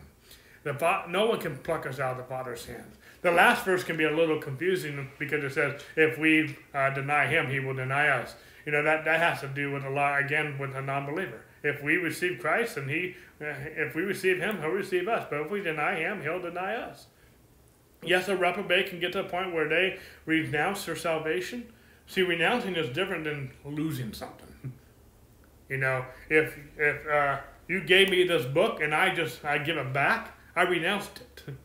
Speaker 1: The, no one can pluck us out of the Father's hands. The last verse can be a little confusing because it says, if we uh, deny him, he will deny us you know that that has to do with a lot again with a non-believer. If we receive Christ and he, if we receive Him, He'll receive us. But if we deny Him, He'll deny us. Yes, a reprobate can get to a point where they renounce their salvation. See, renouncing is different than losing something. You know, if if uh, you gave me this book and I just I give it back, I renounced it.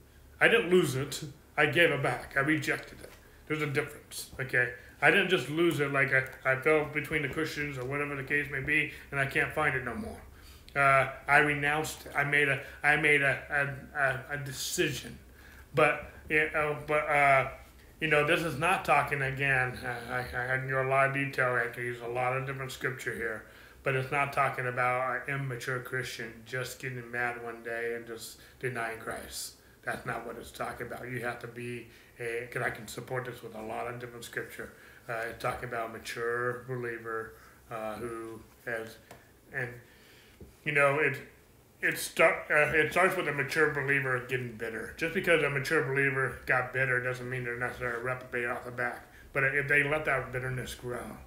Speaker 1: I didn't lose it. I gave it back. I rejected it. There's a difference. Okay. I didn't just lose it like I, I fell between the cushions or whatever the case may be, and I can't find it no more. Uh, I renounced. I made a I made a a, a decision, but you know, but uh, you know this is not talking again. I, I, I go a lot of detail. I can use a lot of different scripture here, but it's not talking about an immature Christian just getting mad one day and just denying Christ. That's not what it's talking about. You have to be a. because I can support this with a lot of different scripture. Uh, talking about a mature believer uh, who has, and you know, it it start uh, it starts with a mature believer getting bitter. Just because a mature believer got bitter doesn't mean they're necessarily a reprobate off the back. But if they let that bitterness grow,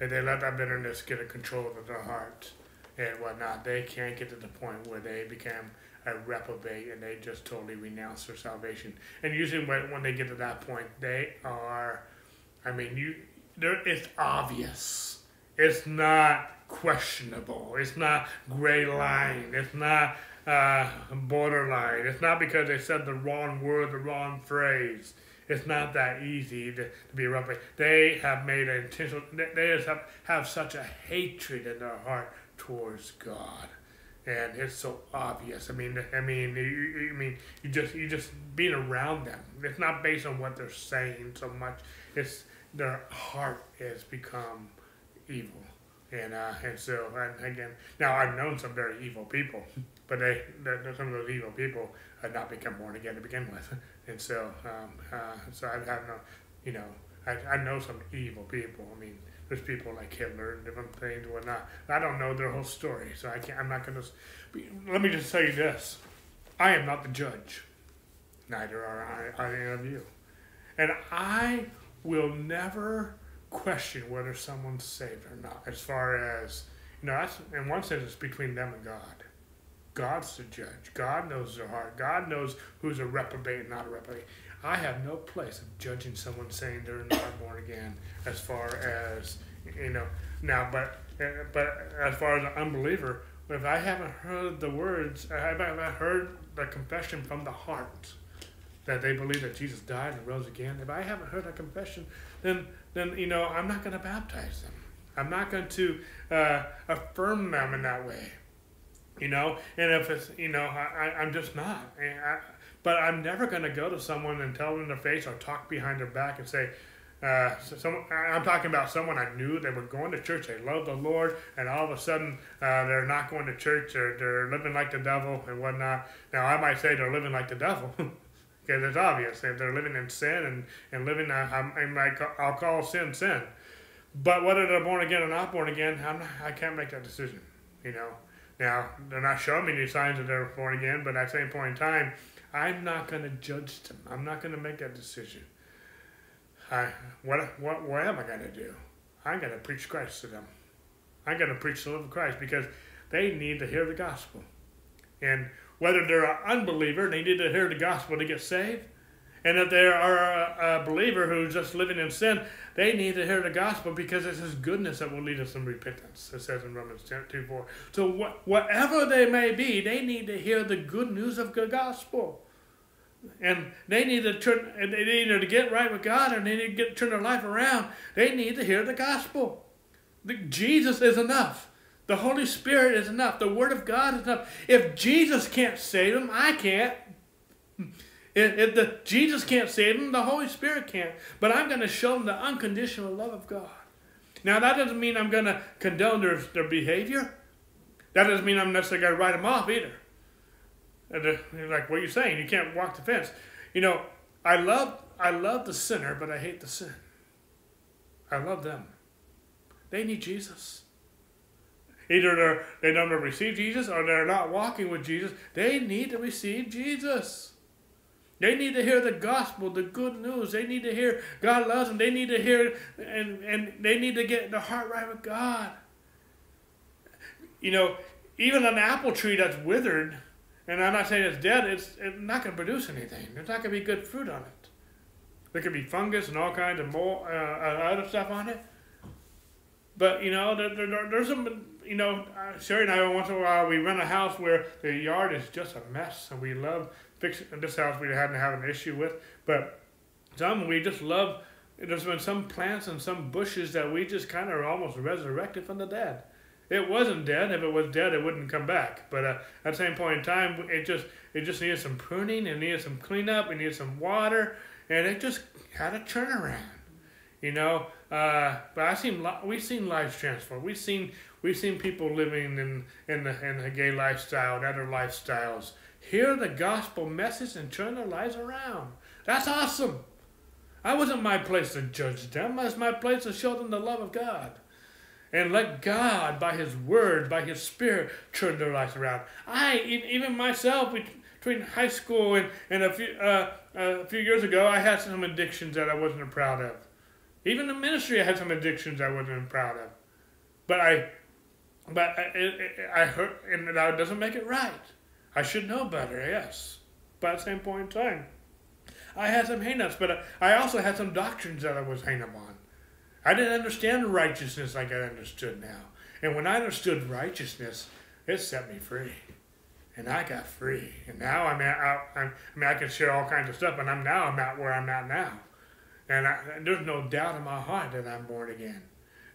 Speaker 1: if they let that bitterness get a control of their hearts and whatnot, they can't get to the point where they become a reprobate and they just totally renounce their salvation. And usually, when, when they get to that point, they are I mean, you there it's obvious. it's not questionable. It's not gray line. It's not uh, borderline. It's not because they said the wrong word, the wrong phrase. It's not that easy to, to be rough. They have made an intentional. They just have, have such a hatred in their heart towards God, and it's so obvious. I mean, I mean, you, you- I mean, you just you just being around them. It's not based on what they're saying so much. It's their heart has become evil, and uh, and so again, now I've known some very evil people, but they some of those evil people had not become born again to begin with, and so um, uh, so I have no, you know, I, I know some evil people. I mean, there's people like Hitler and different things and whatnot. I don't know their whole story, so I can't. I'm not going to. Let me just tell you this: I am not the judge. Neither are I, any of you, and I will never question whether someone's saved or not. As far as you know, that's in one sense, it's between them and God. God's the judge. God knows their heart. God knows who's a reprobate and not a reprobate. I have no place of judging someone saying they're not born again. As far as you know, now, but but as far as an unbeliever, if I haven't heard the words, I haven't heard the confession from the heart that they believe that Jesus died and rose again. If I haven't heard a confession, then then you know I'm not going to baptize them. I'm not going to uh, affirm them in that way you know and if it's you know I, I, i'm just not I, but i'm never going to go to someone and tell them in their face or talk behind their back and say uh, so someone, i'm talking about someone i knew they were going to church they loved the lord and all of a sudden uh, they're not going to church or they're living like the devil and whatnot now i might say they're living like the devil because it's obvious if they're living in sin and, and living I ca- i'll call sin sin but whether they're born again or not born again I'm not, i can't make that decision you know now, they're not showing me any signs that they're born again, but at the same point in time, I'm not going to judge them. I'm not going to make that decision. I, what, what, what am I going to do? I'm going to preach Christ to them. I'm going to preach the love of Christ because they need to hear the gospel. And whether they're an unbeliever, they need to hear the gospel to get saved. And if they are a, a believer who's just living in sin, they need to hear the gospel because it's His goodness that will lead us in repentance. It says in Romans 10, 2 4. So wh- whatever they may be, they need to hear the good news of the gospel. And they need to turn, and they need to get right with God, and they need to get turn their life around. They need to hear the gospel. The, Jesus is enough. The Holy Spirit is enough. The Word of God is enough. If Jesus can't save them, I can't. If, the Jesus can't save them, the Holy Spirit can't. But I'm going to show them the unconditional love of God. Now that doesn't mean I'm going to condone their, their behavior. That doesn't mean I'm necessarily going to write them off either. They're like, what are you saying? You can't walk the fence. You know, I love I love the sinner, but I hate the sin. I love them. They need Jesus. Either they're, they don't receive Jesus or they're not walking with Jesus. They need to receive Jesus. They need to hear the gospel, the good news. They need to hear God loves them. They need to hear and, and they need to get their heart right with God. You know, even an apple tree that's withered, and I'm not saying it's dead, it's, it's not going to produce anything. There's not going to be good fruit on it. There could be fungus and all kinds of more uh, uh, other stuff on it. But you know, there, there, there's some. You know, uh, Sherry and I once in a while we rent a house where the yard is just a mess, and we love fixing. This house we hadn't had an issue with, but some we just love. There's been some plants and some bushes that we just kind of almost resurrected from the dead. It wasn't dead. If it was dead, it wouldn't come back. But uh, at the same point in time, it just it just needed some pruning, it needed some cleanup, it needed some water, and it just had a turnaround. You know, uh, but I seen we've seen lives transformed. We've seen we've seen people living in in the in gay lifestyle and other lifestyles hear the gospel message and turn their lives around. That's awesome. I wasn't my place to judge them. That's my place to show them the love of God. And let God, by His Word, by His Spirit, turn their lives around. I, even myself, between high school and, and a, few, uh, a few years ago, I had some addictions that I wasn't proud of. Even the ministry, I had some addictions I wasn't proud of. But I, but I, I heard, and that doesn't make it right. I should know better, yes. But at the same point in time, I had some hangups, but I also had some doctrines that I was hang up on. I didn't understand righteousness like I understood now. And when I understood righteousness, it set me free. And I got free. And now I'm at, I, I mean, I can share all kinds of stuff, and I'm now I'm at where I'm at now. And, I, and there's no doubt in my heart that I'm born again.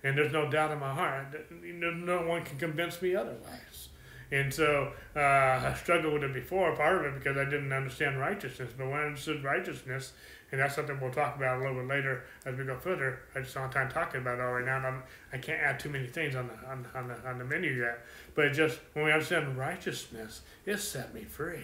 Speaker 1: And there's no doubt in my heart that no one can convince me otherwise. And so uh, I struggled with it before, part of it because I didn't understand righteousness. But when I understood righteousness, and that's something we'll talk about a little bit later as we go further. I just don't have time talking about it all right now. And I'm, I can not add too many things on the, on, on, the, on the menu yet. But just when we understand righteousness, it set me free.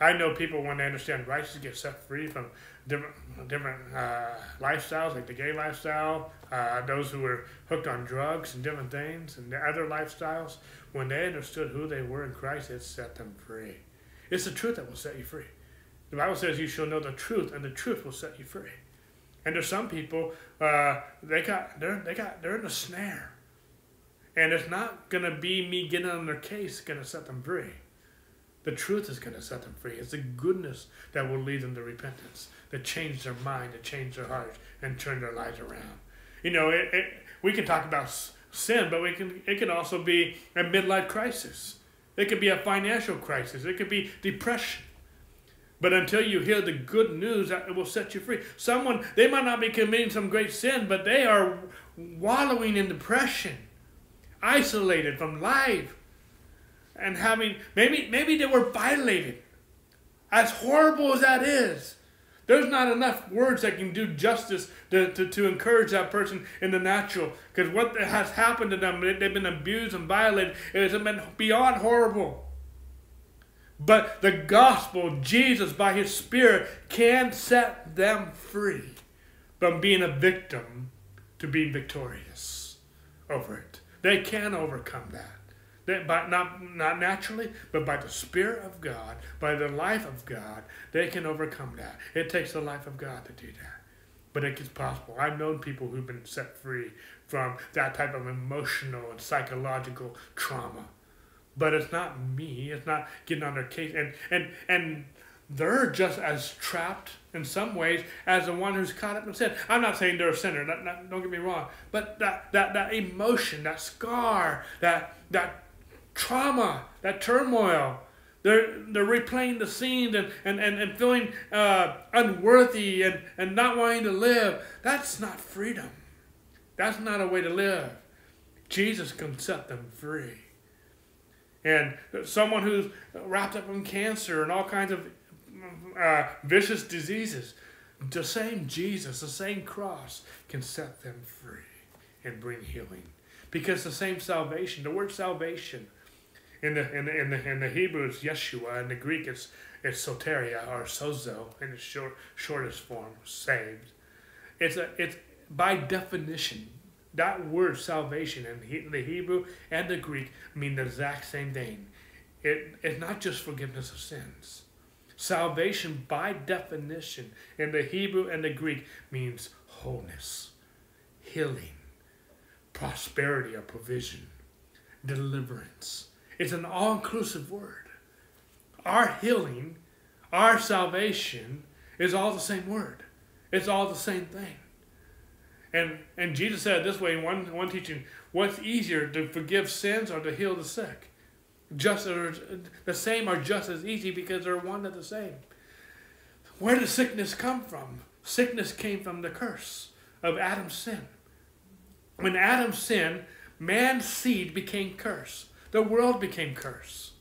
Speaker 1: I know people when they understand righteousness get set free from different different uh, lifestyles, like the gay lifestyle, uh, those who were hooked on drugs and different things, and the other lifestyles. When they understood who they were in Christ, it set them free. It's the truth that will set you free. The Bible says you shall know the truth, and the truth will set you free. And there's some people uh, they got they're they got they're in a snare, and it's not gonna be me getting on their case gonna set them free. The truth is gonna set them free. It's the goodness that will lead them to repentance, that change their mind, that change their heart, and turn their lives around. You know, it, it, we can talk about sin, but we can it can also be a midlife crisis. It could be a financial crisis. It could be depression. But until you hear the good news, that will set you free. Someone, they might not be committing some great sin, but they are wallowing in depression, isolated from life, and having, maybe, maybe they were violated. As horrible as that is, there's not enough words that can do justice to, to, to encourage that person in the natural. Because what has happened to them, they've been abused and violated, it has been beyond horrible. But the gospel, Jesus, by his Spirit, can set them free from being a victim to being victorious over it. They can overcome that. They, by, not, not naturally, but by the Spirit of God, by the life of God, they can overcome that. It takes the life of God to do that. But it is possible. I've known people who've been set free from that type of emotional and psychological trauma but it's not me. It's not getting on their case, and and and they're just as trapped in some ways as the one who's caught up in sin. I'm not saying they're a sinner. That, that, don't get me wrong, but that that that emotion, that scar, that that trauma, that turmoil. They're, they're replaying the scenes and, and, and, and feeling uh, unworthy and, and not wanting to live. That's not freedom. That's not a way to live. Jesus can set them free and someone who's wrapped up in cancer and all kinds of uh, vicious diseases. The same Jesus, the same cross can set them free and bring healing. Because the same salvation, the word salvation, in the in the in the, in the Hebrew it's Yeshua, in the Greek it's it's soteria or sozo in its short, shortest form, saved. It's a it's by definition that word salvation in the Hebrew and the Greek mean the exact same thing. It, it's not just forgiveness of sins. Salvation, by definition, in the Hebrew and the Greek, means wholeness, healing, prosperity or provision, deliverance. It's an all inclusive word. Our healing, our salvation, is all the same word, it's all the same thing. And and Jesus said it this way in one one teaching: What's easier to forgive sins or to heal the sick? Just the same are just as easy because they're one and the same. Where did sickness come from? Sickness came from the curse of Adam's sin. When Adam sinned, man's seed became cursed. The world became cursed.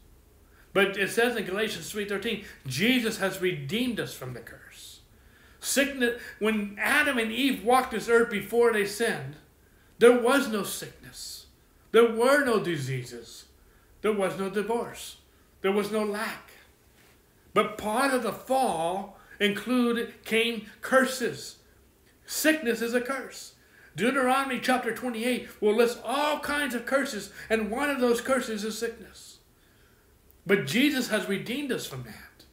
Speaker 1: But it says in Galatians 3:13, Jesus has redeemed us from the curse. Sickness, when Adam and Eve walked this earth before they sinned, there was no sickness. There were no diseases. There was no divorce. There was no lack. But part of the fall included came curses. Sickness is a curse. Deuteronomy chapter 28 will list all kinds of curses, and one of those curses is sickness. But Jesus has redeemed us from that.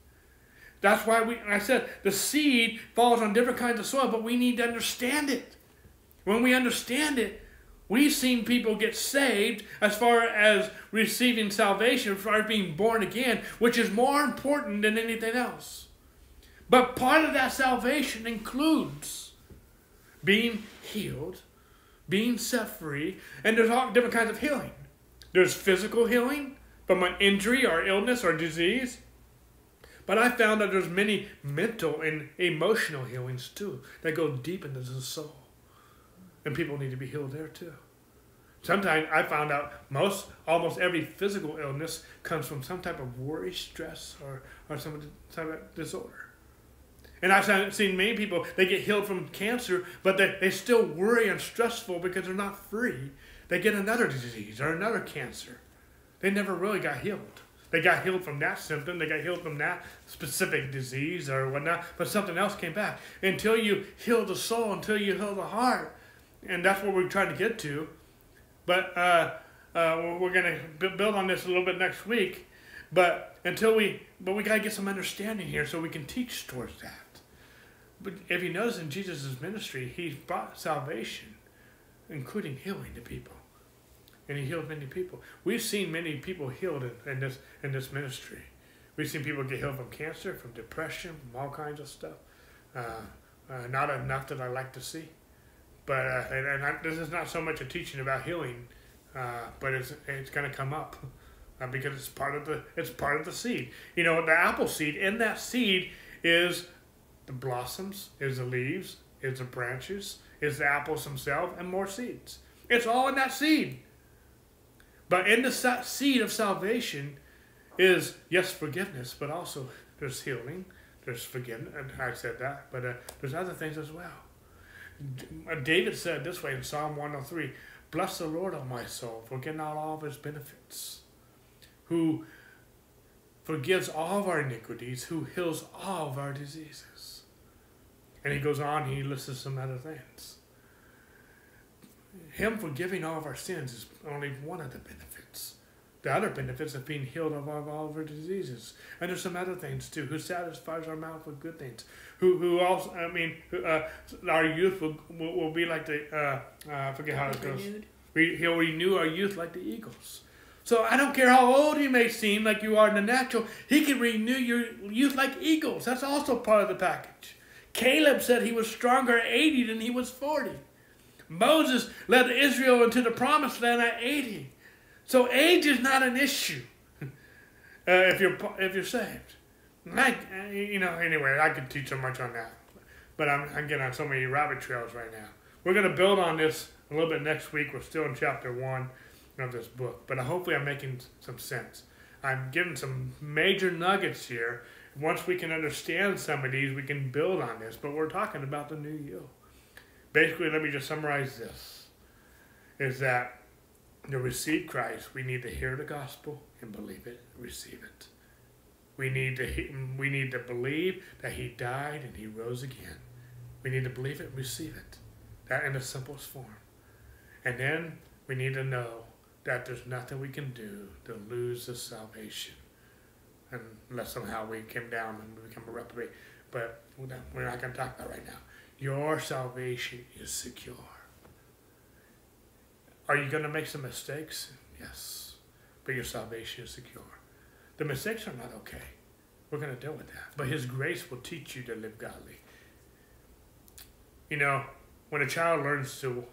Speaker 1: That's why we, I said the seed falls on different kinds of soil, but we need to understand it. When we understand it, we've seen people get saved as far as receiving salvation, as far as being born again, which is more important than anything else. But part of that salvation includes being healed being set free, and there's all different kinds of healing. There's physical healing from an injury or illness or disease. But I found that there's many mental and emotional healings too that go deep into the soul. And people need to be healed there too. Sometimes I found out most almost every physical illness comes from some type of worry, stress, or, or some type of disorder. And I've seen many people, they get healed from cancer, but they, they still worry and stressful because they're not free. They get another disease or another cancer. They never really got healed. They got healed from that symptom, they got healed from that specific disease or whatnot, but something else came back. Until you heal the soul, until you heal the heart. And that's what we're trying to get to. But uh, uh, we're going to build on this a little bit next week. But until we, but we got to get some understanding here so we can teach towards that. But if you notice in Jesus' ministry, he brought salvation, including healing to people. And he healed many people. We've seen many people healed in, in this in this ministry. We've seen people get healed from cancer, from depression, from all kinds of stuff. Uh, uh, not enough that I like to see. But uh, and, and I, this is not so much a teaching about healing, uh, but it's it's going to come up uh, because it's part of the it's part of the seed. You know, the apple seed. In that seed is the blossoms, is the leaves, is the branches, is the apples themselves, and more seeds. It's all in that seed. But in the seed of salvation is yes forgiveness, but also there's healing, there's forgiveness, and I said that, but uh, there's other things as well. David said this way in Psalm 103 Bless the Lord, O my soul, forget not all of his benefits, who forgives all of our iniquities, who heals all of our diseases. And he goes on, he lists some other things. Him forgiving all of our sins is only one of the benefits. The other benefits of being healed of all of our diseases. And there's some other things too. Who satisfies our mouth with good things who who also I mean uh, our youth will, will, will be like the uh, uh, I forget how it goes. We, he'll renew our youth like the eagles. So I don't care how old you may seem like you are in the natural, he can renew your youth like eagles. That's also part of the package. Caleb said he was stronger at 80 than he was 40. Moses led Israel into the promised land at 80. So age is not an issue uh, if you're if you're saved. I, you know, anyway, I could teach so much on that, but I'm, I'm getting on so many rabbit trails right now. We're going to build on this a little bit next week. We're still in chapter one of this book, but hopefully I'm making some sense. I'm giving some major nuggets here. Once we can understand some of these, we can build on this, but we're talking about the new you. Basically, let me just summarize this, is that to receive Christ, we need to hear the gospel and believe it, receive it. We need to we need to believe that he died and he rose again. We need to believe it receive it. That in the simplest form. And then we need to know that there's nothing we can do to lose the salvation. Unless somehow we came down and we become a reprobate. But we're not going to talk about right now. Your salvation is secure. Are you going to make some mistakes? Yes. But your salvation is secure. The mistakes are not okay. We're going to deal with that. But His grace will teach you to live godly. You know, when a child learns to,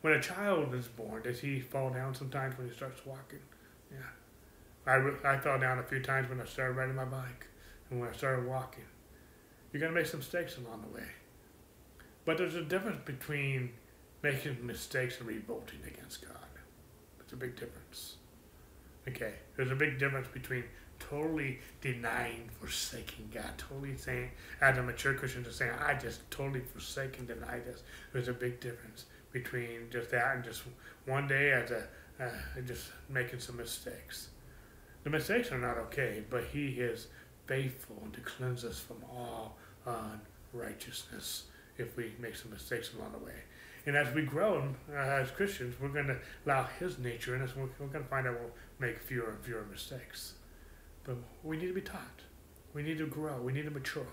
Speaker 1: when a child is born, does he fall down sometimes when he starts walking? Yeah. I, I fell down a few times when I started riding my bike and when I started walking. You're going to make some mistakes along the way. But there's a difference between making mistakes and revolting against God. It's a big difference. Okay, there's a big difference between totally denying, forsaking God, totally saying, as a mature Christian, just saying, I just totally forsake and deny this. There's a big difference between just that and just one day as a uh, just making some mistakes. The mistakes are not okay, but He is faithful to cleanse us from all unrighteousness if we make some mistakes along the way. And as we grow uh, as Christians, we're going to allow His nature in us. We're, we're going to find out we'll make fewer and fewer mistakes. But we need to be taught. We need to grow. We need to mature.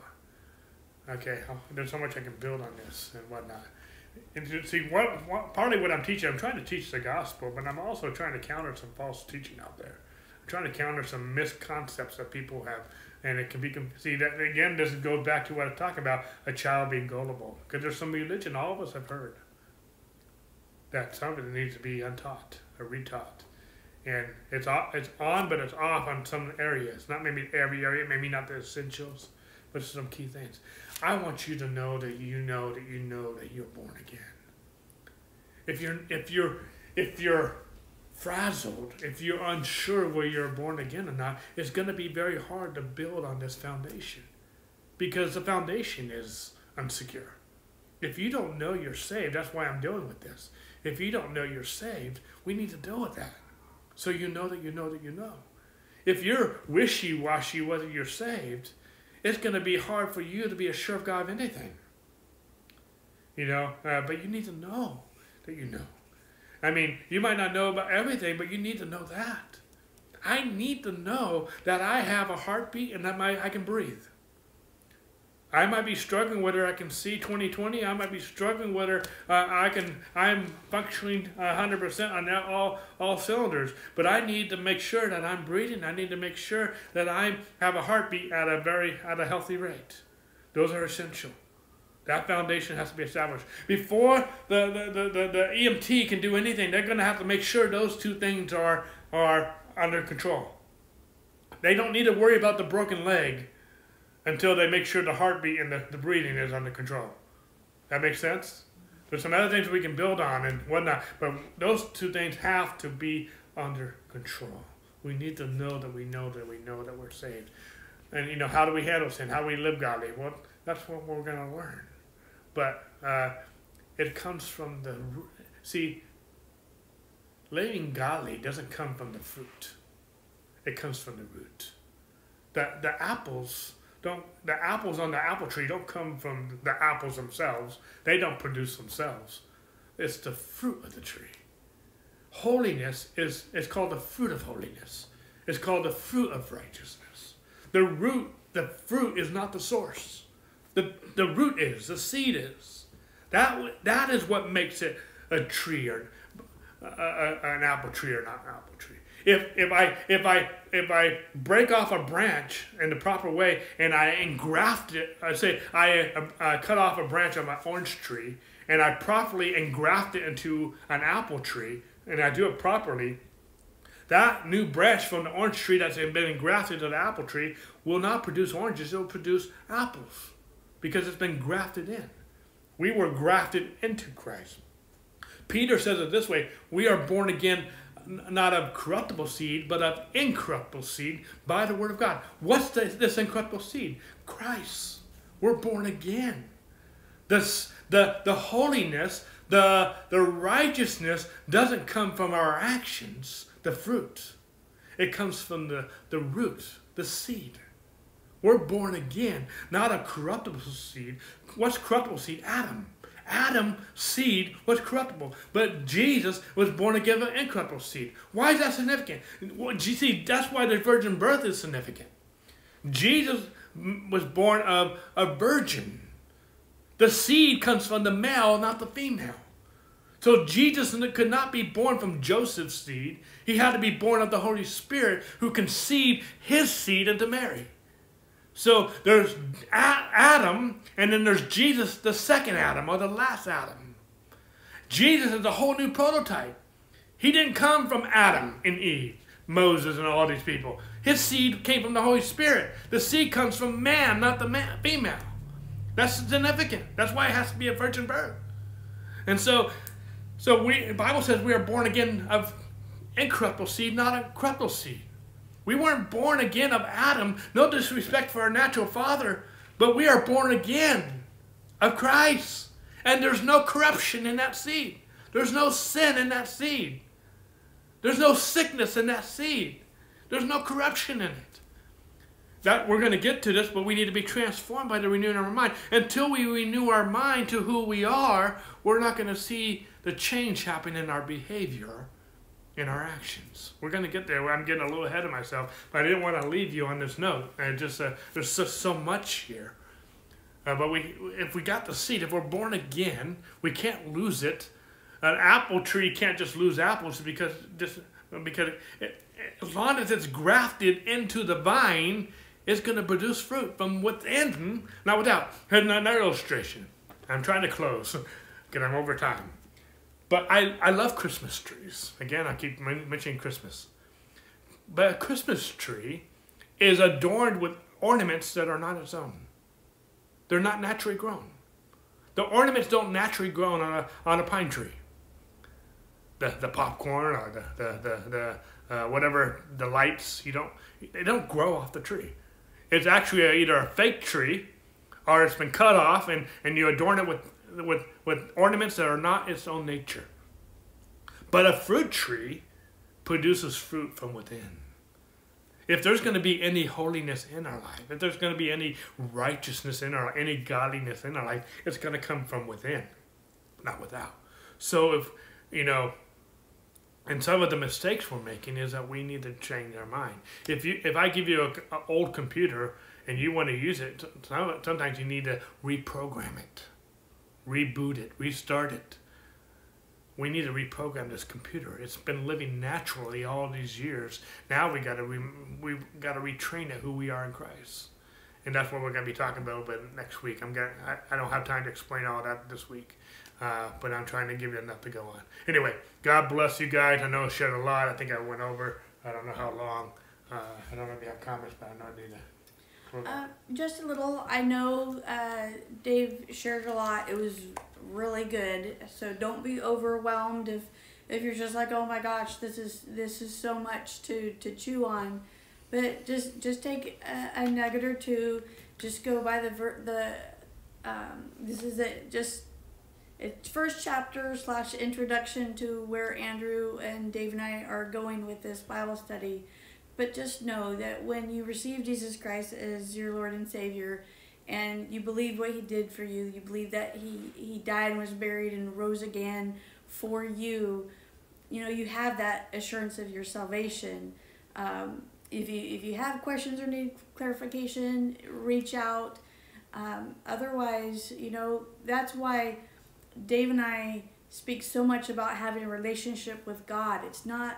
Speaker 1: Okay, there's so much I can build on this and whatnot. And see, what, what partly what I'm teaching, I'm trying to teach the gospel, but I'm also trying to counter some false teaching out there. Trying to counter some misconceptions that people have, and it can be see that again. This goes back to what I talk about: a child being gullible. Because there's some religion all of us have heard that some of it needs to be untaught or retaught. And it's it's on, but it's off on some areas. Not maybe every area, maybe not the essentials, but some key things. I want you to know that you know that you know that you're born again. If you're if you're if you're frazzled, if you're unsure whether you're born again or not, it's going to be very hard to build on this foundation because the foundation is unsecure. If you don't know you're saved, that's why I'm dealing with this. If you don't know you're saved, we need to deal with that. So you know that you know that you know. If you're wishy washy whether you're saved, it's going to be hard for you to be assured of God of anything. You know, uh, but you need to know that you know. I mean, you might not know about everything, but you need to know that. I need to know that I have a heartbeat and that my, I can breathe. I might be struggling whether I can see 2020. I might be struggling whether uh, I can. I'm functioning 100% on all all cylinders. But I need to make sure that I'm breathing. I need to make sure that I have a heartbeat at a very at a healthy rate. Those are essential. That foundation has to be established before the the, the, the, the EMT can do anything. They're going to have to make sure those two things are are under control. They don't need to worry about the broken leg until they make sure the heartbeat and the, the breathing is under control. That makes sense? There's some other things we can build on and whatnot, but those two things have to be under control. We need to know that we know that we know that we're saved. And, you know, how do we handle sin? How do we live godly? Well, that's what we're going to learn. But uh, it comes from the, see, living godly doesn't come from the fruit. It comes from the root. The, the apples don't the apples on the apple tree don't come from the apples themselves. They don't produce themselves. It's the fruit of the tree. Holiness is it's called the fruit of holiness. It's called the fruit of righteousness. The root, the fruit is not the source. The the root is, the seed is. That that is what makes it a tree or a, a, an apple tree or not an apple tree. If, if I if I if I break off a branch in the proper way and I engraft it, I say I uh, cut off a branch of my orange tree and I properly engraft it into an apple tree and I do it properly, that new branch from the orange tree that's been engrafted to the apple tree will not produce oranges; it will produce apples because it's been grafted in. We were grafted into Christ. Peter says it this way: We are born again not of corruptible seed, but of incorruptible seed by the word of God. What's this, this incorruptible seed? Christ. We're born again. This, the, the holiness, the, the righteousness doesn't come from our actions, the fruit. It comes from the, the root, the seed. We're born again, not a corruptible seed. What's corruptible seed? Adam. Adam seed was corruptible, but Jesus was born again of incorruptible seed. Why is that significant? Well, you see, that's why the virgin birth is significant. Jesus was born of a virgin. The seed comes from the male, not the female. So Jesus could not be born from Joseph's seed. He had to be born of the Holy Spirit who conceived his seed into Mary. So there's Adam, and then there's Jesus, the second Adam, or the last Adam. Jesus is a whole new prototype. He didn't come from Adam and Eve, Moses, and all these people. His seed came from the Holy Spirit. The seed comes from man, not the man, female. That's significant. That's why it has to be a virgin birth. And so, so we, the Bible says we are born again of incorruptible seed, not a corruptible seed. We weren't born again of Adam. No disrespect for our natural father, but we are born again of Christ. And there's no corruption in that seed. There's no sin in that seed. There's no sickness in that seed. There's no corruption in it. That we're going to get to this, but we need to be transformed by the renewing of our mind. Until we renew our mind to who we are, we're not going to see the change happen in our behavior in our actions. We're going to get there. I'm getting a little ahead of myself, but I didn't want to leave you on this note. And just uh, there's just so much here. Uh, but we, if we got the seed, if we're born again, we can't lose it. An apple tree can't just lose apples because just because it, as long as it's grafted into the vine, it's going to produce fruit from within, not without. Here's another illustration. I'm trying to close because I'm over time. But I, I love Christmas trees. Again, I keep mentioning Christmas. But a Christmas tree is adorned with ornaments that are not its own. They're not naturally grown. The ornaments don't naturally grow on a, on a pine tree. The, the popcorn or the, the, the, the uh, whatever, the lights, you don't, they don't grow off the tree. It's actually a, either a fake tree or it's been cut off and, and you adorn it with, with, with ornaments that are not its own nature. But a fruit tree produces fruit from within. If there's going to be any holiness in our life, if there's going to be any righteousness in our any godliness in our life, it's going to come from within, not without. So if you know, and some of the mistakes we're making is that we need to change our mind. If you if I give you an old computer and you want to use it, sometimes you need to reprogram it, reboot it, restart it we need to reprogram this computer. It's been living naturally all these years. Now we got to re- we got to retrain it who we are in Christ, and that's what we're going to be talking about a bit next week. I'm going I, don't have time to explain all that this week, uh, but I'm trying to give you enough to go on. Anyway, God bless you guys. I know I shared a lot. I think I went over. I don't know how long. Uh, I don't know if you have comments, but I know I need to.
Speaker 2: Uh, just a little. I know uh, Dave shared a lot. It was really good. So don't be overwhelmed if if you're just like, oh my gosh, this is this is so much to to chew on. But just just take a, a nugget or two. Just go by the ver- the um, this is it. Just it's first chapter slash introduction to where Andrew and Dave and I are going with this Bible study. But just know that when you receive Jesus Christ as your Lord and Savior, and you believe what he did for you you believe that he he died and was buried and rose again for you you know you have that assurance of your salvation. Um, if you if you have questions or need clarification reach out. Um, otherwise you know that's why dave and i speak so much about having a relationship with god. It's not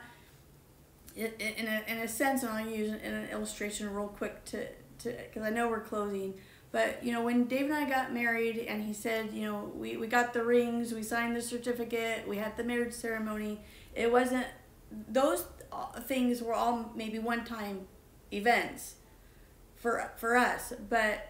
Speaker 2: in, a, in a sense and i'll use an illustration real quick to because i know we're closing but you know, when Dave and I got married, and he said, you know, we, we got the rings, we signed the certificate, we had the marriage ceremony. It wasn't those uh, things were all maybe one time events for for us, but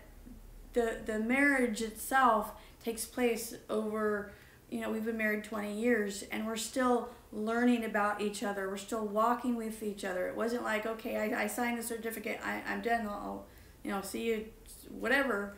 Speaker 2: the the marriage itself takes place over you know we've been married 20 years and we're still learning about each other. We're still walking with each other. It wasn't like okay i, I signed the certificate I, i'm done I'll, I'll you know see you whatever.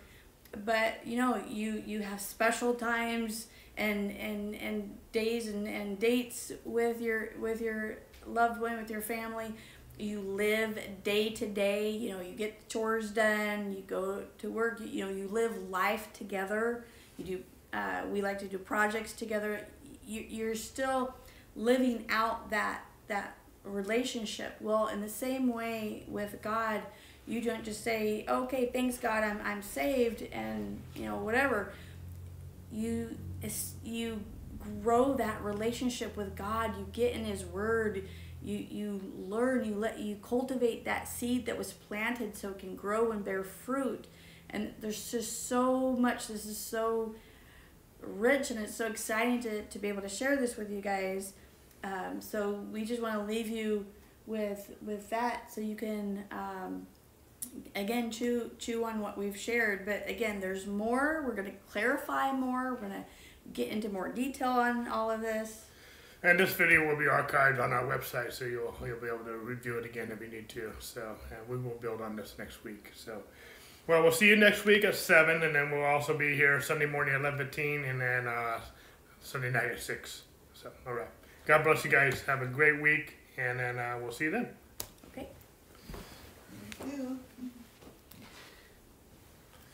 Speaker 2: But you know you you have special times and and and days and, and dates with your with your loved one with your family. You live day to day you know you get the chores done you go to work you, you know you live life together. You do uh, we like to do projects together. You, you're still living out that that relationship well in the same way with god you don't just say, "Okay, thanks God, I'm I'm saved," and you know whatever. You you grow that relationship with God. You get in His Word. You you learn. You let you cultivate that seed that was planted so it can grow and bear fruit. And there's just so much. This is so rich and it's so exciting to, to be able to share this with you guys. Um, so we just want to leave you with with that so you can um, again chew chew on what we've shared. But again there's more. We're going to clarify more. We're going to get into more detail on all of this.
Speaker 1: And this video will be archived on our website so you'll, you'll be able to review it again if you need to. So we will build on this next week. So well we'll see you next week at 7 and then we'll also be here sunday morning at 11.15 and then uh, sunday night at 6 so all right god bless you guys. Have a great week and then uh, we'll see you then.
Speaker 2: Okay.
Speaker 3: Thank you.